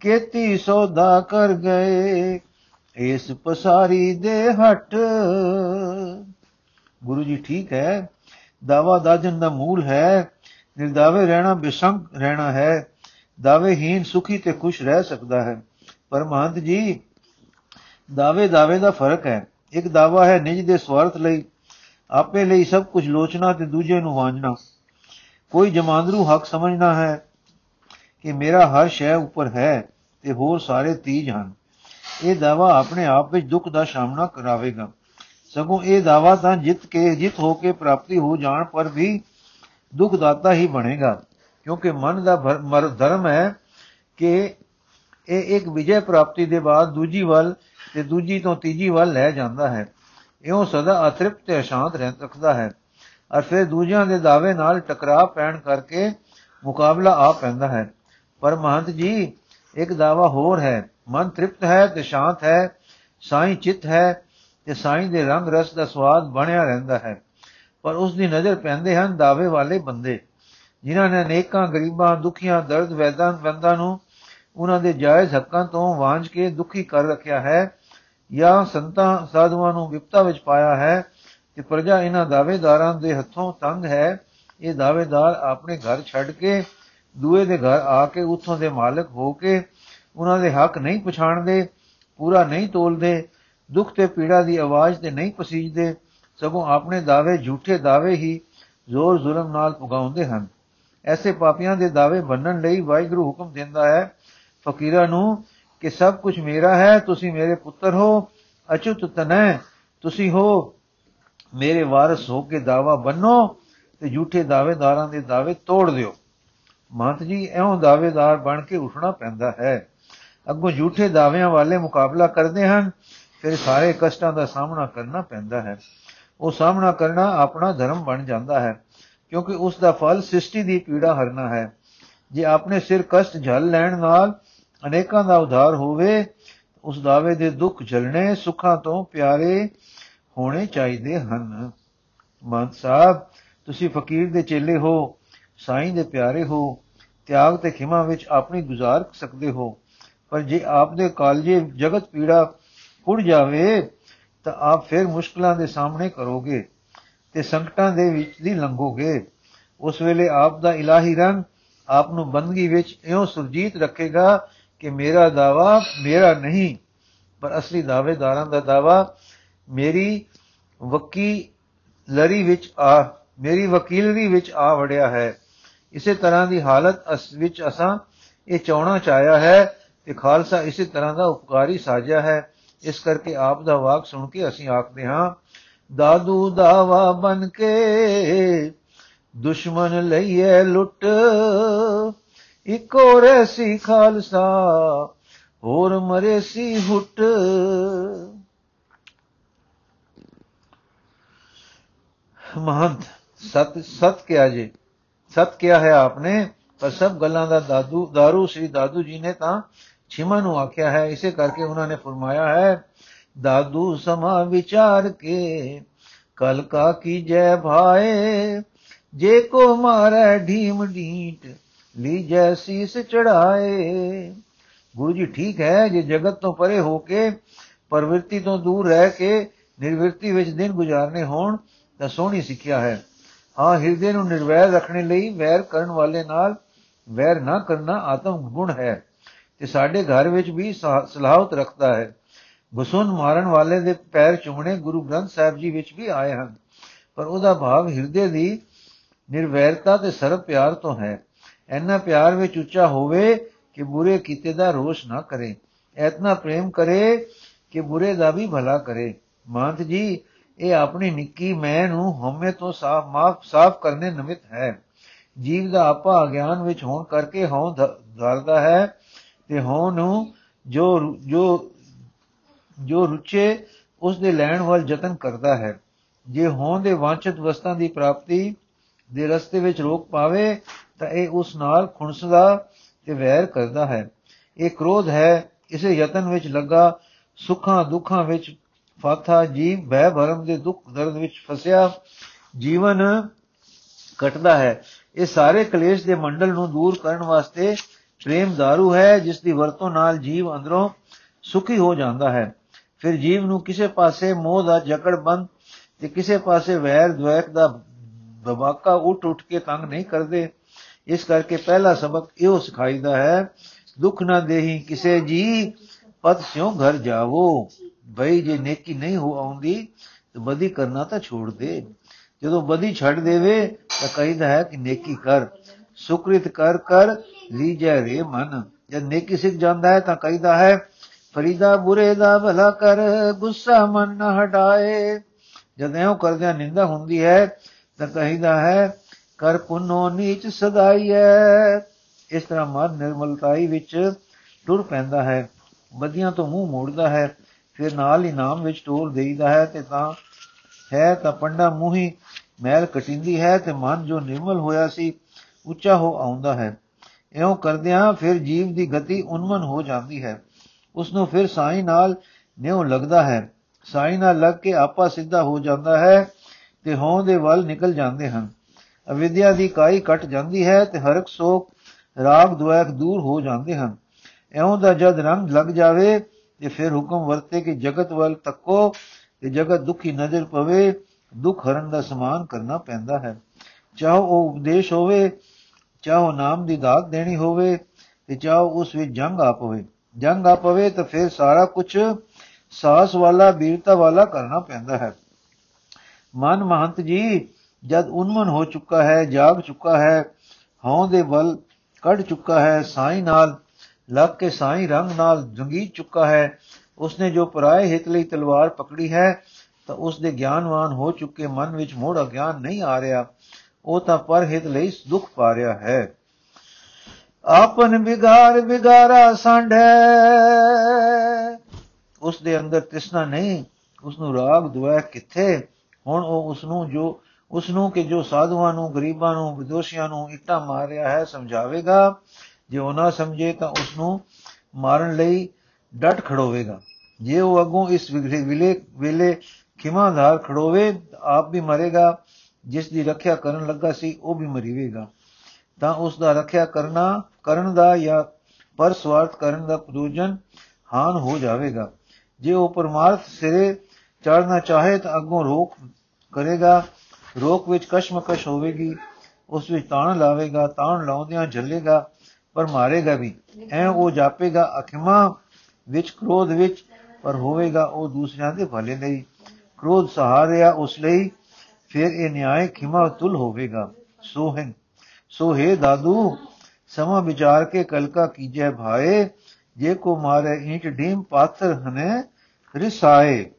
Speaker 1: ਕੇਤੀ ਸੌਦਾ ਕਰ ਗਏ, ਇਸ ਪਸਾਰੀ ਦੇ ਹਟ। ਗੁਰੂ ਜੀ ਠੀਕ ਹੈ, ਦਾਵਾ ਦਾਜਨ ਦਾ ਮੂਲ ਹੈ, ਨਿਰਦਾਵੇ ਰਹਿਣਾ, ਬਿਸੰਗ ਰਹਿਣਾ ਹੈ। ਦਾਵੇਹੀਨ ਸੁਖੀ ਤੇ ਖੁਸ਼ ਰਹਿ ਸਕਦਾ ਹੈ। ਪਰ ਮਹੰਤ ਜੀ ਦਾਵੇ ਦਾਵੇ ਦਾ ਫ਼ਰਕ ਹੈ। ਇੱਕ ਦਾਵਾ ਹੈ ਨਿਜ ਦੇ ਸਵਾਰਥ ਲਈ, ਆਪੇ ਲਈ ਸਭ ਕੁਝ ਲੋਚਣਾ ਤੇ ਦੂਜੇ ਨੂੰ ਵਾਂਝਣਾ। ਕੋਈ ਜਮਾਂਦਰੂ ਹੱਕ ਸਮਝਣਾ ਹੈ ਕਿ ਮੇਰਾ ਹਰ ਸ਼ੈ ਉੱਪਰ ਹੈ ਤੇ ਹੋਰ ਸਾਰੇ ਤੀਜ ਹਨ। ਇਹ ਦਾਵਾ ਆਪਣੇ ਆਪ ਵਿੱਚ ਦੁੱਖ ਦਾ ਸਾਹਮਣਾ ਕਰਾਵੇਗਾ। ਸਗੋਂ ਇਹ ਦਾਵਾ ਤਾਂ ਜਿੱਤ ਕੇ, ਜਿੱਤ ਹੋ ਕੇ ਪ੍ਰਾਪਤੀ ਹੋ ਜਾਣ ਪਰ ਵੀ ਦੁੱਖ ਦਾਤਾ ਹੀ ਬਣੇਗਾ। ਕਿਉਂਕਿ ਮਨ ਦਾ ਧਰਮ ਹੈ ਕਿ ਇਹ ਇੱਕ ਵਿਜੇ ਪ੍ਰਾਪਤੀ ਦੇ ਬਾਅਦ ਦੂਜੀ ਵੱਲ ਤੇ ਦੂਜੀ ਤੋਂ ਤੀਜੀ ਵੱਲ ਲੈ ਜਾਂਦਾ ਹੈ। ਇਉਂ ਸਦਾ ਅਤ੍ਰਿਪਤ ਤੇ ਅਸ਼ਾਂਤ ਰਹਿ ਰੱਖਦਾ ਹੈ। ਅਰ ਫਿਰ ਦੂਜਿਆਂ ਦੇ ਦਾਅਵੇ ਨਾਲ ਟਕਰਾਅ ਪੈਣ ਕਰਕੇ ਮੁਕਾਬਲਾ ਆ ਪੈਂਦਾ ਹੈ। ਪਰ ਮਹੰਤ ਜੀ, ਇੱਕ ਦਾਵਾ ਹੋਰ ਹੈ। ਮਨ ਤ੍ਰਿਪਤ ਹੈ ਤੇ ਸ਼ਾਂਤ ਹੈ, ਸਾਈ ਚਿਤ ਹੈ ਤੇ ਸਾਈ ਦੇ ਰੰਗ ਰਸ ਦਾ ਸਵਾਦ ਬਣਿਆ ਰਹਿੰਦਾ ਹੈ। ਪਰ ਉਸ ਦੀ ਨਜ਼ਰ ਪੈਂਦੇ ਹਨ ਦਾਵੇ ਵਾਲੇ ਬੰਦੇ। ਜਿਨ੍ਹਾਂ ਨੇ ਅਨੇਕਾਂ ਗਰੀਬਾਂ, ਦੁਖੀਆਂ, ਦਰਦ, ਵੈਦਾਂ ਬੰਦਾਂ ਨੂੰ ਉਹਨਾਂ ਦੇ ਜਾਇਜ਼ ਹੱਕਾਂ ਤੋਂ ਵਾਂਝ ਕੇ ਦੁਖੀ ਕਰ ਰੱਖਿਆ ਹੈ ਜਾਂ ਸੰਤਾਂ, ਸਾਧੂਆਂ ਨੂੰ ਵਿਪਤਾ ਵਿੱਚ ਪਾਇਆ ਹੈ ਕਿ ਪ੍ਰਜਾ ਇਹਨਾਂ ਦਾਅਵੇਦਾਰਾਂ ਦੇ ਹੱਥੋਂ ਤੰਗ ਹੈ। ਇਹ ਦਾਅਵੇਦਾਰ ਆਪਣੇ ਘਰ ਛੱਡ ਕੇ, ਦੂਏ ਦੇ ਘਰ ਆ ਕੇ, ਉੱਥੋਂ ਦੇ ਮਾਲਕ ਹੋ ਕੇ ਉਹਨਾਂ ਦੇ ਹੱਕ ਨਹੀਂ ਪਛਾਣਦੇ, ਪੂਰਾ ਨਹੀਂ ਤੋਲਦੇ, ਦੁੱਖ ਤੇ ਪੀੜਾ ਦੀ ਆਵਾਜ਼ ਤੇ ਨਹੀਂ ਪਸੀਜਦੇ, ਸਗੋਂ ਆਪਣੇ ਦਾਅਵੇ, ਝੂਠੇ ਦਾਅਵੇ ਹੀ ਜ਼ੋਰ ਜ਼ੁਲਮ ਨਾਲ ਪੁਗਾਉਂਦੇ ਹਨ। ਐਸੇ ਪਾਪੀਆਂ ਦੇ ਦਾਅਵੇ ਬੰਨਣ ਲਈ ਵਾਹਿਗੁਰੂ ਹੁਕਮ ਦਿੰਦਾ ਹੈ, ਫਕੀਰਾਂ ਨੂੰ ਕਿ ਸਭ ਕੁਝ ਮੇਰਾ ਹੈ, ਤੁਸੀਂ ਮੇਰੇ ਪੁੱਤਰ ਹੋ, ਅਚੁੱਤ ਤਨੈ ਤੁਸੀਂ ਹੋ ਮੇਰੇ ਵਾਰਸ ਹੋ ਕੇ ਦਾਵਾ ਬੰਨੋ ਤੇ ਝੂਠੇ ਦਾਅਵੇਦਾਰਾਂ ਦੇ ਦਾਅਵੇ ਤੋੜ ਦਿਓ। ਮਹੰਤ ਜੀ ਐਉਂ ਦਾਅਵੇਦਾਰ ਬਣ ਕੇ ਉੱਠਣਾ ਪੈਂਦਾ ਹੈ। ਅੱਗੋਂ ਝੂਠੇ ਦਾਅਵਿਆਂ ਵਾਲੇ ਮੁਕਾਬਲਾ ਕਰਦੇ ਹਨ, ਫਿਰ ਸਾਰੇ ਕਸ਼ਟਾਂ ਦਾ ਸਾਹਮਣਾ ਕਰਨਾ ਪੈਂਦਾ ਹੈ। ਉਹ ਸਾਹਮਣਾ ਕਰਨਾ ਆਪਣਾ ਧਰਮ ਬਣ ਜਾਂਦਾ ਹੈ। ਕਿਉਂਕਿ ਉਸ ਦਾ ਫਲ ਸ੍ਰਿਸ਼ਟੀ ਦੀ ਪੀੜਾ ਹਰਨਾ ਹੈ। ਜੇ ਆਪਣੇ ਸਿਰ ਕਸ਼ਟ ਝੱਲ ਲੈਣ ਨਾਲ ਅਨੇਕਾਂ ਦਾ ਉਧਾਰ ਹੋਵੇ, ਉਸ ਦਾਵੇ ਦੇ ਦੁੱਖ ਝਲਣੇ ਸੁੱਖਾਂ ਤੋਂ ਪਿਆਰੇ ਹੋਣੇ ਚਾਹੀਦੇ ਹਨ। ਮਹੰਤ ਸਾਹਿਬ, ਤੁਸੀਂ ਫਕੀਰ ਦੇ ਚੇਲੇ ਹੋ, ਸਾਈਂ ਦੇ ਪਿਆਰੇ ਹੋ, ਤਿਆਗ ਤੇ ਖਿਮਾ ਵਿੱਚ ਆਪਣੀ ਗੁਜ਼ਾਰ ਸਕਦੇ ਹੋ। ਪਰ ਜੇ ਆਪ ਦੇ ਕਾਲਜੇ ਜਗਤ ਪੀੜਾ ਫੁੱਟ ਜਾਵੇ, ਤਾਂ ਆਪ ਫਿਰ ਮੁਸ਼ਕਲਾਂ ਦੇ ਸਾਹਮਣੇ ਕਰੋਗੇ। ਤੇ ਸੰਕਟਾਂ ਦੇ ਵਿੱਚ ਦੀ ਲੰਘੋਗੇ। ਉਸ ਵੇਲੇ ਆਪ ਦਾ ਇਲਾਹੀ ਰੰਗ ਆਪ ਨੂੰ ਬੰਦਗੀ ਵਿੱਚ ਇਉਂ ਸੁਰਜੀਤ ਰੱਖੇਗਾ ਕਿ ਮੇਰਾ ਦਾਵਾ ਮੇਰਾ ਨਹੀਂ, ਪਰ ਅਸਲੀ ਦਾਅਵੇਦਾਰਾਂ ਦਾ ਦਾਵਾ ਮੇਰੀ ਵਕੀ ਲਰੀ ਵਿੱਚ ਆ, ਮੇਰੀ ਵਕੀਲਰੀ ਵਿੱਚ ਆ ਵੜਿਆ ਹੈ। ਇਸੇ ਤਰ੍ਹਾਂ ਦੀ ਹਾਲਤ ਅਸ, ਵਿੱਚ ਅਸਾਂ ਇਹ ਚਾਉਣਾ ਚਾਹਿਆ ਹੈ ਤੇ ਖਾਲਸਾ ਇਸੇ ਤਰ੍ਹਾਂ ਦਾ ਉਪਕਾਰੀ ਸਾਜਿਆ ਹੈ। ਇਸ ਕਰਕੇ ਆਪ ਦਾ ਵਾਕ ਸੁਣ ਕੇ ਅਸੀਂ ਆਖਦੇ ਹਾਂ ਦਾਦੂ ਦਾਵਾ ਬਨ ਕੇ ਦੁਸ਼ਮਨ ਲਈਏ ਲੁੱਟ। ਇਕੋ ਰੈਸੀ ਖਾਲਸਾ, ਹੋਰ ਮਰੇ ਸੀ ਹੁੱਟ। ਮਹੰਤ, ਸਤ ਸਤ ਕਿਹਾ ਜੀ, ਸਤ ਕਿਹਾ ਹੈ ਆਪਨੇ, ਪਰ ਸਭ ਗੱਲਾਂ ਦਾ ਦਾਦੂ दारू ਸ੍ਰੀ ਦਾਦੂ ਜੀ ਨੇ ਤਾਂ ਛਿਮਾ ਨੂੰ ਆਖਿਆ ਹੈ। ਇਸੇ ਕਰਕੇ ਉਹਨਾਂ ਨੇ ਫਰਮਾਇਆ ਹੈ ਦਾਦੂ ਸਮਾ ਵਿਚਾਰ ਕੇ, ਕਲ ਕਾ ਕੀ ਜੈ ਭਾਏ, ਜੇ ਕੋ ਮਾਰੇ ਢੀਮ ਢੀਟ ਲੀ ਜੈ ਸੀਸ ਚੜਾਏ। ਗੁਰੂ ਜੀ ਠੀਕ ਹੈ, ਜੇ ਜਗਤ ਤੋਂ ਪਰੇ ਹੋ ਕੇ, ਪਰਵਿਰਤੀ ਤੋਂ ਦੂਰ ਰਹਿ ਕੇ ਨਿਰਵਿਰਤੀ ਵਿੱਚ ਦਿਨ ਗੁਜ਼ਾਰਨੇ ਹੋਣ, ਤਾਂ ਸੋਹਣੀ ਸਿੱਖਿਆ ਹੈ। ਹਾਂ, ਹਿਰਦੇ ਨੂੰ ਨਿਰਵੈਰ ਰੱਖਣੇ ਲਈ, ਵੈਰ ਕਰਨ ਵਾਲੇ ਨਾਲ ਵੈਰ ਨਾ ਕਰਨਾ ਆਤਮ ਗੁਣ ਹੈ। ਤੇ ਸਾਡੇ ਘਰ ਵਿੱਚ ਵੀ ਸਲਾਹਤ ਰੱਖਦਾ ਹੈ। ਗੁਸੁਨ ਮਾਰਨ ਵਾਲੇ ਦੇ ਪੈਰ ਚੁੰਮਣੇ ਗੁਰੂ ਗ੍ਰੰਥ ਸਾਹਿਬ ਜੀ ਵਿੱਚ ਵੀ ਆਏ ਹਨ। ਪਰ ਉਹਦਾ ਭਾਵ ਹਿਰਦੇ ਦੀ ਨਿਰਵੈਰਤਾ ਤੇ ਸਰਬ ਪਿਆਰ ਤੋਂ ਹੈ। ਐਨਾ ਪਿਆਰ ਵਿੱਚ ਉੱਚਾ ਹੋਵੇ ਕਿ ਬੁਰੇ ਕੀਤੇ ਦਾ ਰੋਸ਼ ਨਾ ਕਰੇ। ਐਤਨਾ ਪ੍ਰੇਮ ਕਰੇ ਕਿ ਬੁਰੇ ਦਾ ਵੀ ਭਲਾ ਕਰੇ। ਮਾਨਤ ਜੀ, ਇਹ ਆਪਣੀ ਨਿੱਕੀ ਮੈਂ ਨੂੰ ਹਉਮੈ ਤੋਂ ਸਾਫ਼ ਮਾਫ ਸਾਫ਼ ਕਰਨੇ ਨਿਮਿਤ ਹੈ। ਜੀਵ ਦਾ ਆਪਾ ਅਗਿਆਨ ਵਿੱਚ ਹੋਣ ਕਰਕੇ ਹਉ ਧਰਦਾ ਹੈ ਤੇ ਹਉ ਨੂੰ ਜੋ ਜੋ ਜੋ ਰੁਚੇ ਉਸ ਦੇ ਲੈਣ ਵੱਲ ਯਤਨ ਕਰਦਾ ਹੈ। ਜੇ ਹੋਂ ਦੇ ਵਾਂਛਿਤ ਵਸਤਾਂ ਦੀ ਪ੍ਰਾਪਤੀ ਦੇ ਰਸਤੇ ਵਿੱਚ ਰੋਕ ਪਾਵੇ, ਤਾਂ ਇਹ ਉਸ ਨਾਲ ਖੁਣਸਦਾ ਤੇ ਵੈਰ ਕਰਦਾ ਹੈ। ਇਹ ਕ੍ਰੋਧ ਹੈ, ਇਸੇ ਯਤਨ ਵਿੱਚ ਲੱਗਾ, ਸੁੱਖਾਂ ਦੁੱਖਾਂ ਵਿੱਚ ਫਾਥਾ, ਜੀਵ ਭੈ ਭਰਮ ਦੇ ਦੁੱਖ ਦਰਦ ਵਿੱਚ ਫਸਿਆ, ਜੀਵਨ ਕਟਦਾ ਹੈ। ਇਹ ਸਾਰੇ ਕਲੇਸ਼ ਦੇ ਮੰਡਲ ਨੂੰ ਦੂਰ ਕਰਨ ਵਾਸਤੇ ਪ੍ਰੇਮ दारू ਹੈ, ਜਿਸ ਦੀ ਵਰਤੋਂ ਨਾਲ ਜੀਵ ਅੰਦਰੋਂ ਸੁਖੀ ਹੋ ਜਾਂਦਾ ਹੈ। ਫਿਰ ਜੀਵ ਨੂੰ ਕਿਸੇ ਪਾਸੇ ਮੋਹ ਦਾ ਜਕੜ ਬੰਦ ਤੇ ਕਿਸੇ ਪਾਸੇ ਵੈਰ ਦ્વੈਕ ਦਾ ਦਬਾਕਾ ਉੱਠ ਉੱਠ ਕੇ ਤੰਗ ਨਹੀਂ ਕਰਦੇ। ਇਸ ਕਰਕੇ ਪਹਿਲਾ ਸਬਕ ਇਹੋ ਸਿਖਾਈਦਾ ਹੈ, ਦੁੱਖ ਨਾ ਦੇਹੀ ਕਿਸੇ ਜੀ, ਪਤ ਸਿਓ ਘਰ ਜਾਵੋ। ਭਈ ਜੇ ਨੇਕੀ ਨਹੀਂ ਹੋ ਆਉਂਦੀ, ਤੇ ਬਦੀ ਕਰਨਾ ਤਾਂ ਛੋੜ ਦੇ। ਜਦੋਂ ਬਦੀ ਛੱਡ ਦੇਵੇ, ਤਾਂ ਕਹਿੰਦਾ ਹੈ ਕਿ ਨੇਕੀ ਕਰ। ਸੁਕ੍ਰਿਤ ਕਰ ਕਰ, ਲੀਜੈ ਰੇ ਮਨ। ਜਦ ਨੇਕੀ ਸਿੱਖ ਜਾਂਦਾ ਹੈ, ਤਾਂ ਕਹਿੰਦਾ ਹੈ ਫਰੀਦਾ ਬੁਰੇ ਦਾ ਭਲਾ ਕਰ, ਗੁੱਸਾ ਮਨ ਨਾ ਹਟਾਏ। ਜਦ ਐਉਂ ਕਰਦਿਆਂ ਨਿੰਦਾ ਹੁੰਦੀ ਹੈ, ਤਾਂ ਕਹਿੰਦਾ ਹੈ, ਕਰ ਪੁੰਨੋ ਨੀਚ ਸਦਾਈਐ। ਇਸ ਤਰ੍ਹਾਂ ਮਨ ਨਿਰਮਲਤਾਈ ਵਿੱਚ ਟੁਰ ਪੈਂਦਾ ਹੈ। ਬਦੀਆਂ ਤੋਂ ਮੂੰਹ ਮੋੜਦਾ ਹੈ, ਫਿਰ ਨਾਲ ਹੀ ਨਾਮ ਵਿੱਚ ਟੋਲ ਦੇਈਦਾ ਹੈ ਤੇ ਤਾਂ ਹੈ ਤਾਂ ਪੰਡਾ ਮੂਹੀ ਮੈਲ ਕਟਿੰਦੀ ਹੈ ਤੇ ਮਨ ਜੋ ਨਿਰਮਲ ਹੋਇਆ ਸੀ, ਉੱਚਾ ਹੋ ਆਉਂਦਾ ਹੈ। ਇਉਂ ਕਰਦਿਆਂ ਫਿਰ ਜੀਵ ਦੀ ਗਤੀ ਉਨਮਨ ਹੋ ਜਾਂਦੀ ਹੈ। ਉਸ ਨੂੰ ਫਿਰ ਸਾਈ ਨਾਲ ਨਿਉ ਲੱਗਦਾ ਹੈ। ਸਾਈ ਨਾਲ ਲੱਗ ਕੇ ਆਪਾ ਸਿੱਧਾ ਹੋ ਜਾਂਦਾ ਹੈ ਤੇ ਹੋਂ ਦੇ ਵੱਲ ਨਿਕਲ ਜਾਂਦੇ ਹਨ। ਅਵਿਦਿਆ ਦੀ ਕਾਈ ਕੱਟ ਜਾਂਦੀ ਹੈ ਤੇ ਹਰਕ ਸੋਖ ਰਾਗ ਦੁਆਖ ਦੂਰ ਹੋ ਜਾਂਦੇ ਹਨ। ਐਉਂ ਦਾ ਜਦ ਰੰਗ ਲੱਗ ਜਾਵੇ ਤੇ ਫਿਰ ਹੁਕਮ ਵਰਤੇ ਕਿ ਜਗਤ ਵੱਲ ਤੱਕੋ ਤੇ ਜਗਤ ਦੁਖੀ ਨਜ਼ਰ ਪਵੇ, ਦੁੱਖ ਹਰਨ ਦਾ ਸਮਾਨ ਕਰਨਾ ਪੈਂਦਾ ਹੈ। ਚਾਹੋ ਉਹ ਉਪਦੇਸ਼ ਹੋਵੇ, ਚਾਹੋ ਨਾਮ ਦੀ ਦਾਤ ਦੇਣੀ ਹੋਵੇ ਤੇ ਚਾਹੋ ਉਸ ਵਿੱਚ ਜੰਗ ਆ ਪਵੇ। ਜੰਗ ਆ ਪਵੇ ਤਾਂ ਫਿਰ ਸਾਰਾ ਕੁਝ ਸਾਹਸ ਵਾਲਾ ਵੀਰਤਾ ਵਾਲਾ ਕਰਨਾ ਪੈਂਦਾ ਹੈ। ਮਨ ਮਹੰਤ ਜੀ, ਜਦ ਉਨਮਨ ਹੋ ਚੁੱਕਾ ਹੈ, ਜਾਗ ਚੁੱਕਾ ਹੈ, ਹਉ ਦੇ ਬਲ ਕੱਢ ਚੁੱਕਾ ਹੈ, ਸਾਈ ਨਾਲ, ਲੱਗ ਕੇ ਸਾਈ ਰੰਗ ਨਾਲ ਰੰਗੀ ਚੁੱਕਾ ਹੈ, ਉਸਨੇ ਜੋ ਪਰਾਏ ਹਿਤ ਲਈ ਤਲਵਾਰ ਪਕੜੀ ਹੈ, ਤਾਂ ਉਸ ਦੇ ਗਿਆਨਵਾਨ ਹੋ ਚੁੱਕੇ ਮਨ ਵਿੱਚ ਮੋੜ ਅਗਿਆਨ ਨਹੀਂ ਆ ਰਿਹਾ, ਉਹ ਤਾਂ ਪਰ ਹਿਤ ਲਈ ਦੁੱਖ ਪਾ ਰਿਹਾ ਹੈ। ਆਪਨ ਬਿਗਾਰ ਬਿਗਾਰਾ ਸੰਢੈ। ਉਸ ਦੇ ਅੰਦਰ ਤਿਸਨਾ ਨਹੀਂ, ਉਸ ਨੂੰ ਰਾਗ ਦੁਆ ਕਿੱਥੇ? ਹੁਣ ਉਹ ਉਸ ਨੂੰ ਜੋ, ਉਸ ਨੂੰ ਕਿ ਜੋ ਸਾਧੂਆਂ ਨੂੰ, ਗਰੀਬਾਂ ਨੂੰ, ਵਿਦੋਸ਼ੀਆਂ ਨੂੰ ਇੱਟਾਂ ਮਾਰ ਰਿਹਾ ਹੈ, ਸਮਝਾਵੇਗਾ। ਜੇ ਉਹ ਨਾ ਸਮਝੇ ਤਾਂ ਉਸ ਨੂੰ ਮਾਰਨ ਲਈ ਡਟ ਖੜੋਵੇਗਾ। ਜੇ ਉਹ ਅਗੋਂ ਇਸ ਵਿਲੇ, ਵੇਲੇ ਖਿਮਾਧਾਰ ਖੜੋਵੇ, ਆਪ ਵੀ ਮਰੇਗਾ। ਜਿਸ ਦੀ ਰੱਖਿਆ ਕਰਨ ਲੱਗਾ ਸੀ, ਉਹ ਵੀ ਮਰੀਵੇਗਾ। ਤਾਂ ਉਸ ਦਾ ਰੱਖਿਆ ਕਰਨਾ ਕਰਨ ਦਾ ਜਾਂ ਪਰ ਸਵਾਰਥ ਕਰਨ ਦਾ ਪ੍ਰਯੋਜਨ ਹਾਨ ਹੋ ਜਾਵੇਗਾ। ਜੇ ਉਹ ਪਰਮਾਰਥ ਸਿਰੇ ਚੜਨਾ ਚਾਹੇ ਤਾਂ ਅੱਗੋਂ ਰੋਕ ਕਰੇਗਾ, ਰੋਕ ਵਿੱਚ ਕਸ਼ਮਕਸ਼ ਹੋਵੇਗੀ, ਉਸ ਵਿੱਚ ਤਾਣ ਲਾਵੇਗਾ, ਤਾਣ ਲਾਉਂਦਿਆਂ ਝੱਲੇਗਾ ਪਰ ਮਾਰੇਗਾ ਵੀ। ਐ ਉਹ ਜਾਪੇਗਾ, ਅਖਿਮਾ ਵਿੱਚ, ਕ੍ਰੋਧ ਵਿੱਚ, ਪਰ ਹੋਵੇਗਾ ਉਹ ਦੂਸਰਿਆਂ ਦੇ ਭਲੇ ਲਈ। ਕ੍ਰੋਧ ਸਹਾਰਿਆ ਉਸ ਲਈ, ਫਿਰ ਇਹ ਨਿਆਂ ਖਿਮਾ ਤੁਲ ਹੋਵੇਗਾ। ਸੋ ਹੈ ਸੋ ਹੈ ਦਾਦੂ ਸਮਾ ਵਿਚਾਰ ਕੇ ਕਲਕਾ ਕੀਜੈ ਭਾਏ, ਜੇ ਕੋ ਮਾਰੇ ਈਂਟ ਢੀਮ ਪਾਥਰ ਹਨੇ ਰਿਸਾਏ।